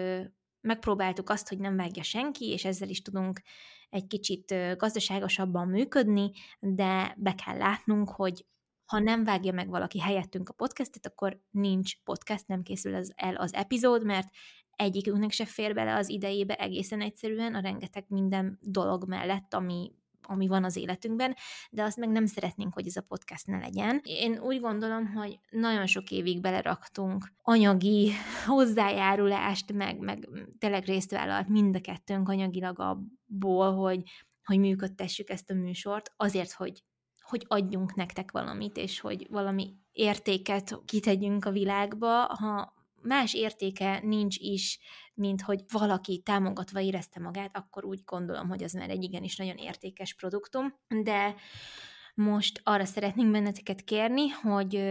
A: megpróbáltuk azt, hogy nem vágja senki, és ezzel is tudunk egy kicsit gazdaságosabban működni, de be kell látnunk, hogy ha nem vágja meg valaki helyettünk a podcastet, akkor nincs podcast, nem készül az, el az epizód, mert egyikünknek se fér bele az idejébe egészen egyszerűen a rengeteg minden dolog mellett, ami ami van az életünkben, de azt meg nem szeretnénk, hogy ez a podcast ne legyen. Én úgy gondolom, hogy nagyon sok évig beleraktunk anyagi hozzájárulást, meg, meg tényleg részt vállalt mind a kettőnk anyagilag abból, hogy, hogy működtessük ezt a műsort, azért, hogy hogy adjunk nektek valamit, és hogy valami értéket kitegyünk a világba, ha más értéke nincs is, mint hogy valaki támogatva érezte magát, akkor úgy gondolom, hogy az már egy igenis nagyon értékes produktum, de most arra szeretnénk benneteket kérni, hogy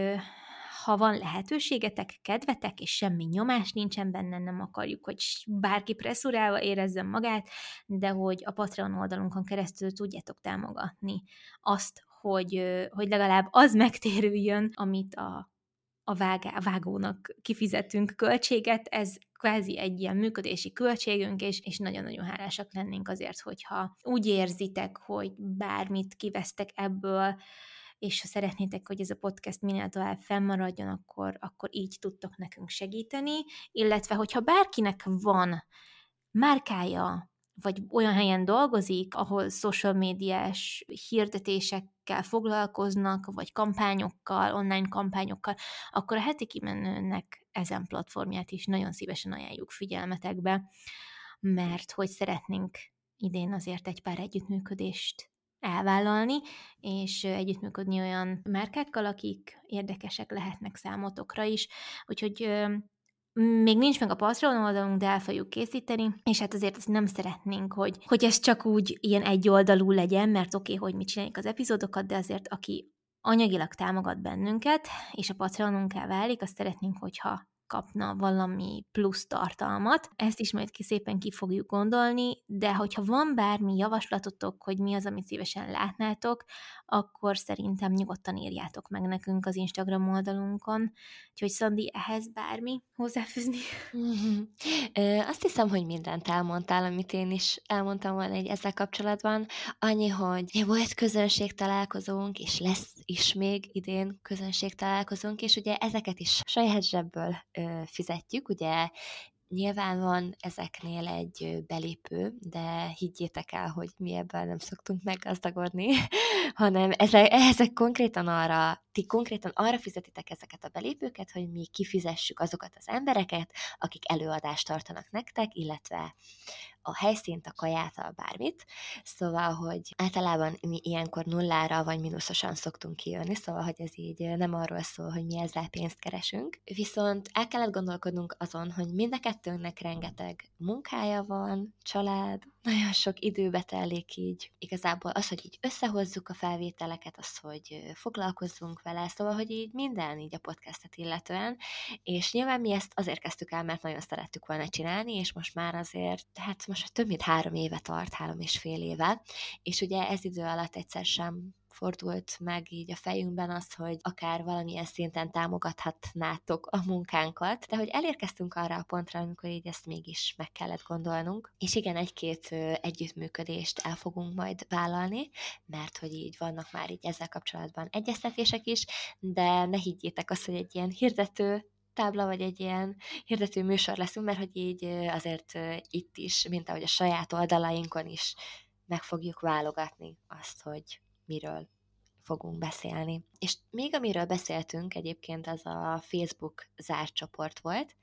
A: ha van lehetőségetek, kedvetek, és semmi nyomás nincsen benne, nem akarjuk, hogy bárki presszurálva érezzen magát, de hogy a Patreon oldalunkon keresztül tudjátok támogatni azt, hogy, hogy legalább az megtérüljön, amit a a, vágá, a vágónak kifizetünk költséget, ez kvázi egy ilyen működési költségünk, és, és nagyon-nagyon hálásak lennénk azért, hogyha úgy érzitek, hogy bármit kivesztek ebből, és ha szeretnétek, hogy ez a podcast minél tovább fennmaradjon, akkor, akkor így tudtok nekünk segíteni, illetve hogyha bárkinek van márkája, vagy olyan helyen dolgozik, ahol social médiás hirdetésekkel foglalkoznak, vagy kampányokkal, online kampányokkal, akkor a heti kimenőnek ezen platformját is nagyon szívesen ajánljuk figyelmetekbe, mert hogy szeretnénk idén azért egy pár együttműködést elvállalni, és együttműködni olyan márkákkal, akik érdekesek lehetnek számotokra is. Úgyhogy még nincs meg a Patreon oldalunk, de el fogjuk készíteni, és hát azért azt nem szeretnénk, hogy, hogy ez csak úgy ilyen egyoldalú legyen, mert oké, okay, hogy mi csináljuk az epizódokat, de azért aki anyagilag támogat bennünket, és a Patreonunká válik, azt szeretnénk, hogyha kapna valami plusz tartalmat. Ezt is majd ki szépen ki fogjuk gondolni, de hogyha van bármi javaslatotok, hogy mi az, amit szívesen látnátok, akkor szerintem nyugodtan írjátok meg nekünk az Instagram oldalunkon. Úgyhogy Szandi, ehhez bármi hozzáfűzni?
B: Mm-hmm. Azt hiszem, hogy mindent elmondtál, amit én is elmondtam volna egy ezzel kapcsolatban. Annyi, hogy volt közönség találkozónk, és lesz is még idén közönség találkozónk, és ugye ezeket is saját zsebből fizetjük, ugye Nyilván van ezeknél egy belépő, de higgyétek el, hogy mi ebből nem szoktunk meggazdagodni, hanem ezek, ezek konkrétan arra, ti konkrétan arra fizetitek ezeket a belépőket, hogy mi kifizessük azokat az embereket, akik előadást tartanak nektek, illetve a helyszínt, a kaját, a bármit. Szóval, hogy általában mi ilyenkor nullára vagy mínuszosan szoktunk kijönni, szóval, hogy ez így nem arról szól, hogy mi ezzel pénzt keresünk. Viszont el kellett gondolkodnunk azon, hogy mind a kettőnknek rengeteg munkája van, család, nagyon sok időbe telik így. Igazából az, hogy így összehozzuk a felvételeket, az, hogy foglalkozzunk vele, szóval, hogy így minden így a podcastet illetően, és nyilván mi ezt azért kezdtük el, mert nagyon szerettük volna csinálni, és most már azért, hát most több mint három éve tart, három és fél éve, és ugye ez idő alatt egyszer sem fordult meg így a fejünkben az, hogy akár valamilyen szinten támogathatnátok a munkánkat, de hogy elérkeztünk arra a pontra, amikor így ezt mégis meg kellett gondolnunk. És igen, egy-két együttműködést el fogunk majd vállalni, mert hogy így vannak már így ezzel kapcsolatban egyeztetések is, de ne higgyétek azt, hogy egy ilyen hirdető tábla, vagy egy ilyen hirdető műsor leszünk, mert hogy így azért itt is, mint ahogy a saját oldalainkon is meg fogjuk válogatni azt, hogy miről fogunk beszélni. És még amiről beszéltünk egyébként, az a Facebook zárt csoport volt.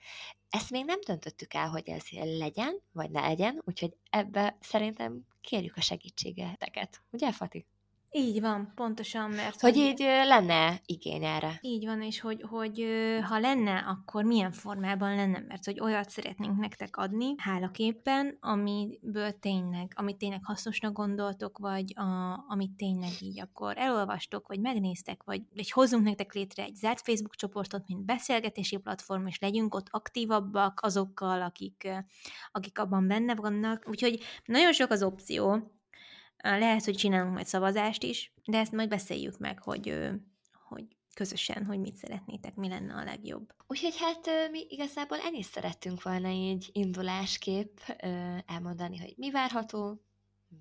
B: Ezt még nem döntöttük el, hogy ez legyen, vagy ne legyen, úgyhogy ebbe szerintem kérjük a segítségeteket. Ugye, Fati?
A: Így van, pontosan, mert...
B: Hogy, hogy így lenne igény erre.
A: Így van, és hogy, hogy ha lenne, akkor milyen formában lenne, mert hogy olyat szeretnénk nektek adni, hálaképpen, amiből tényleg, amit tényleg hasznosnak gondoltok, vagy a, amit tényleg így akkor elolvastok, vagy megnéztek, vagy, vagy hozzunk nektek létre egy zárt Facebook csoportot, mint beszélgetési platform, és legyünk ott aktívabbak azokkal, akik, akik abban benne vannak. Úgyhogy nagyon sok az opció, lehet, hogy csinálunk majd szavazást is, de ezt majd beszéljük meg, hogy, hogy közösen, hogy mit szeretnétek, mi lenne a legjobb.
B: Úgyhogy hát mi igazából ennél szerettünk volna így indulásképp elmondani, hogy mi várható,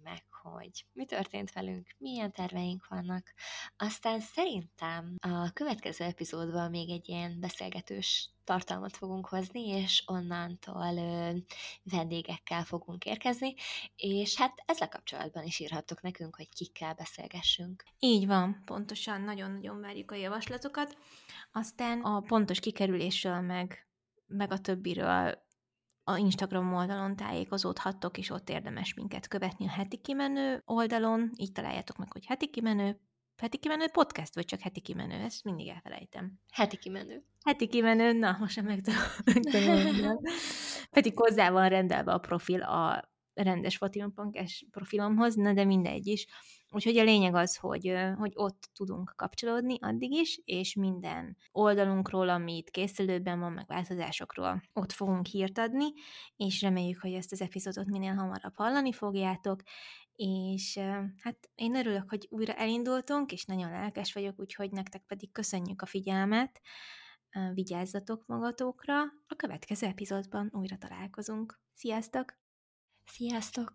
B: meg hogy mi történt velünk, milyen terveink vannak. Aztán szerintem a következő epizódban még egy ilyen beszélgetős tartalmat fogunk hozni, és onnantól ö, vendégekkel fogunk érkezni, és hát ezzel kapcsolatban is írhattok nekünk, hogy kikkel beszélgessünk.
A: Így van, pontosan, nagyon-nagyon várjuk a javaslatokat. Aztán a pontos kikerülésről meg, meg a többiről a Instagram oldalon tájékozódhattok, és ott érdemes minket követni a heti kimenő oldalon, így találjátok meg, hogy heti kimenő, heti kimenő podcast, vagy csak heti kimenő, ezt mindig elfelejtem.
B: Heti kimenő.
A: Heti kimenő, na, most sem megtanulom. Pedig hozzá van rendelve a profil a rendes Fatima.es profilomhoz, na de mindegy is. Úgyhogy a lényeg az, hogy, hogy ott tudunk kapcsolódni addig is, és minden oldalunkról, amit készülőben van, meg változásokról ott fogunk hírt adni, és reméljük, hogy ezt az epizódot minél hamarabb hallani fogjátok, és hát én örülök, hogy újra elindultunk, és nagyon lelkes vagyok, úgyhogy nektek pedig köszönjük a figyelmet, vigyázzatok magatokra, a következő epizódban újra találkozunk. Sziasztok!
B: Sziasztok!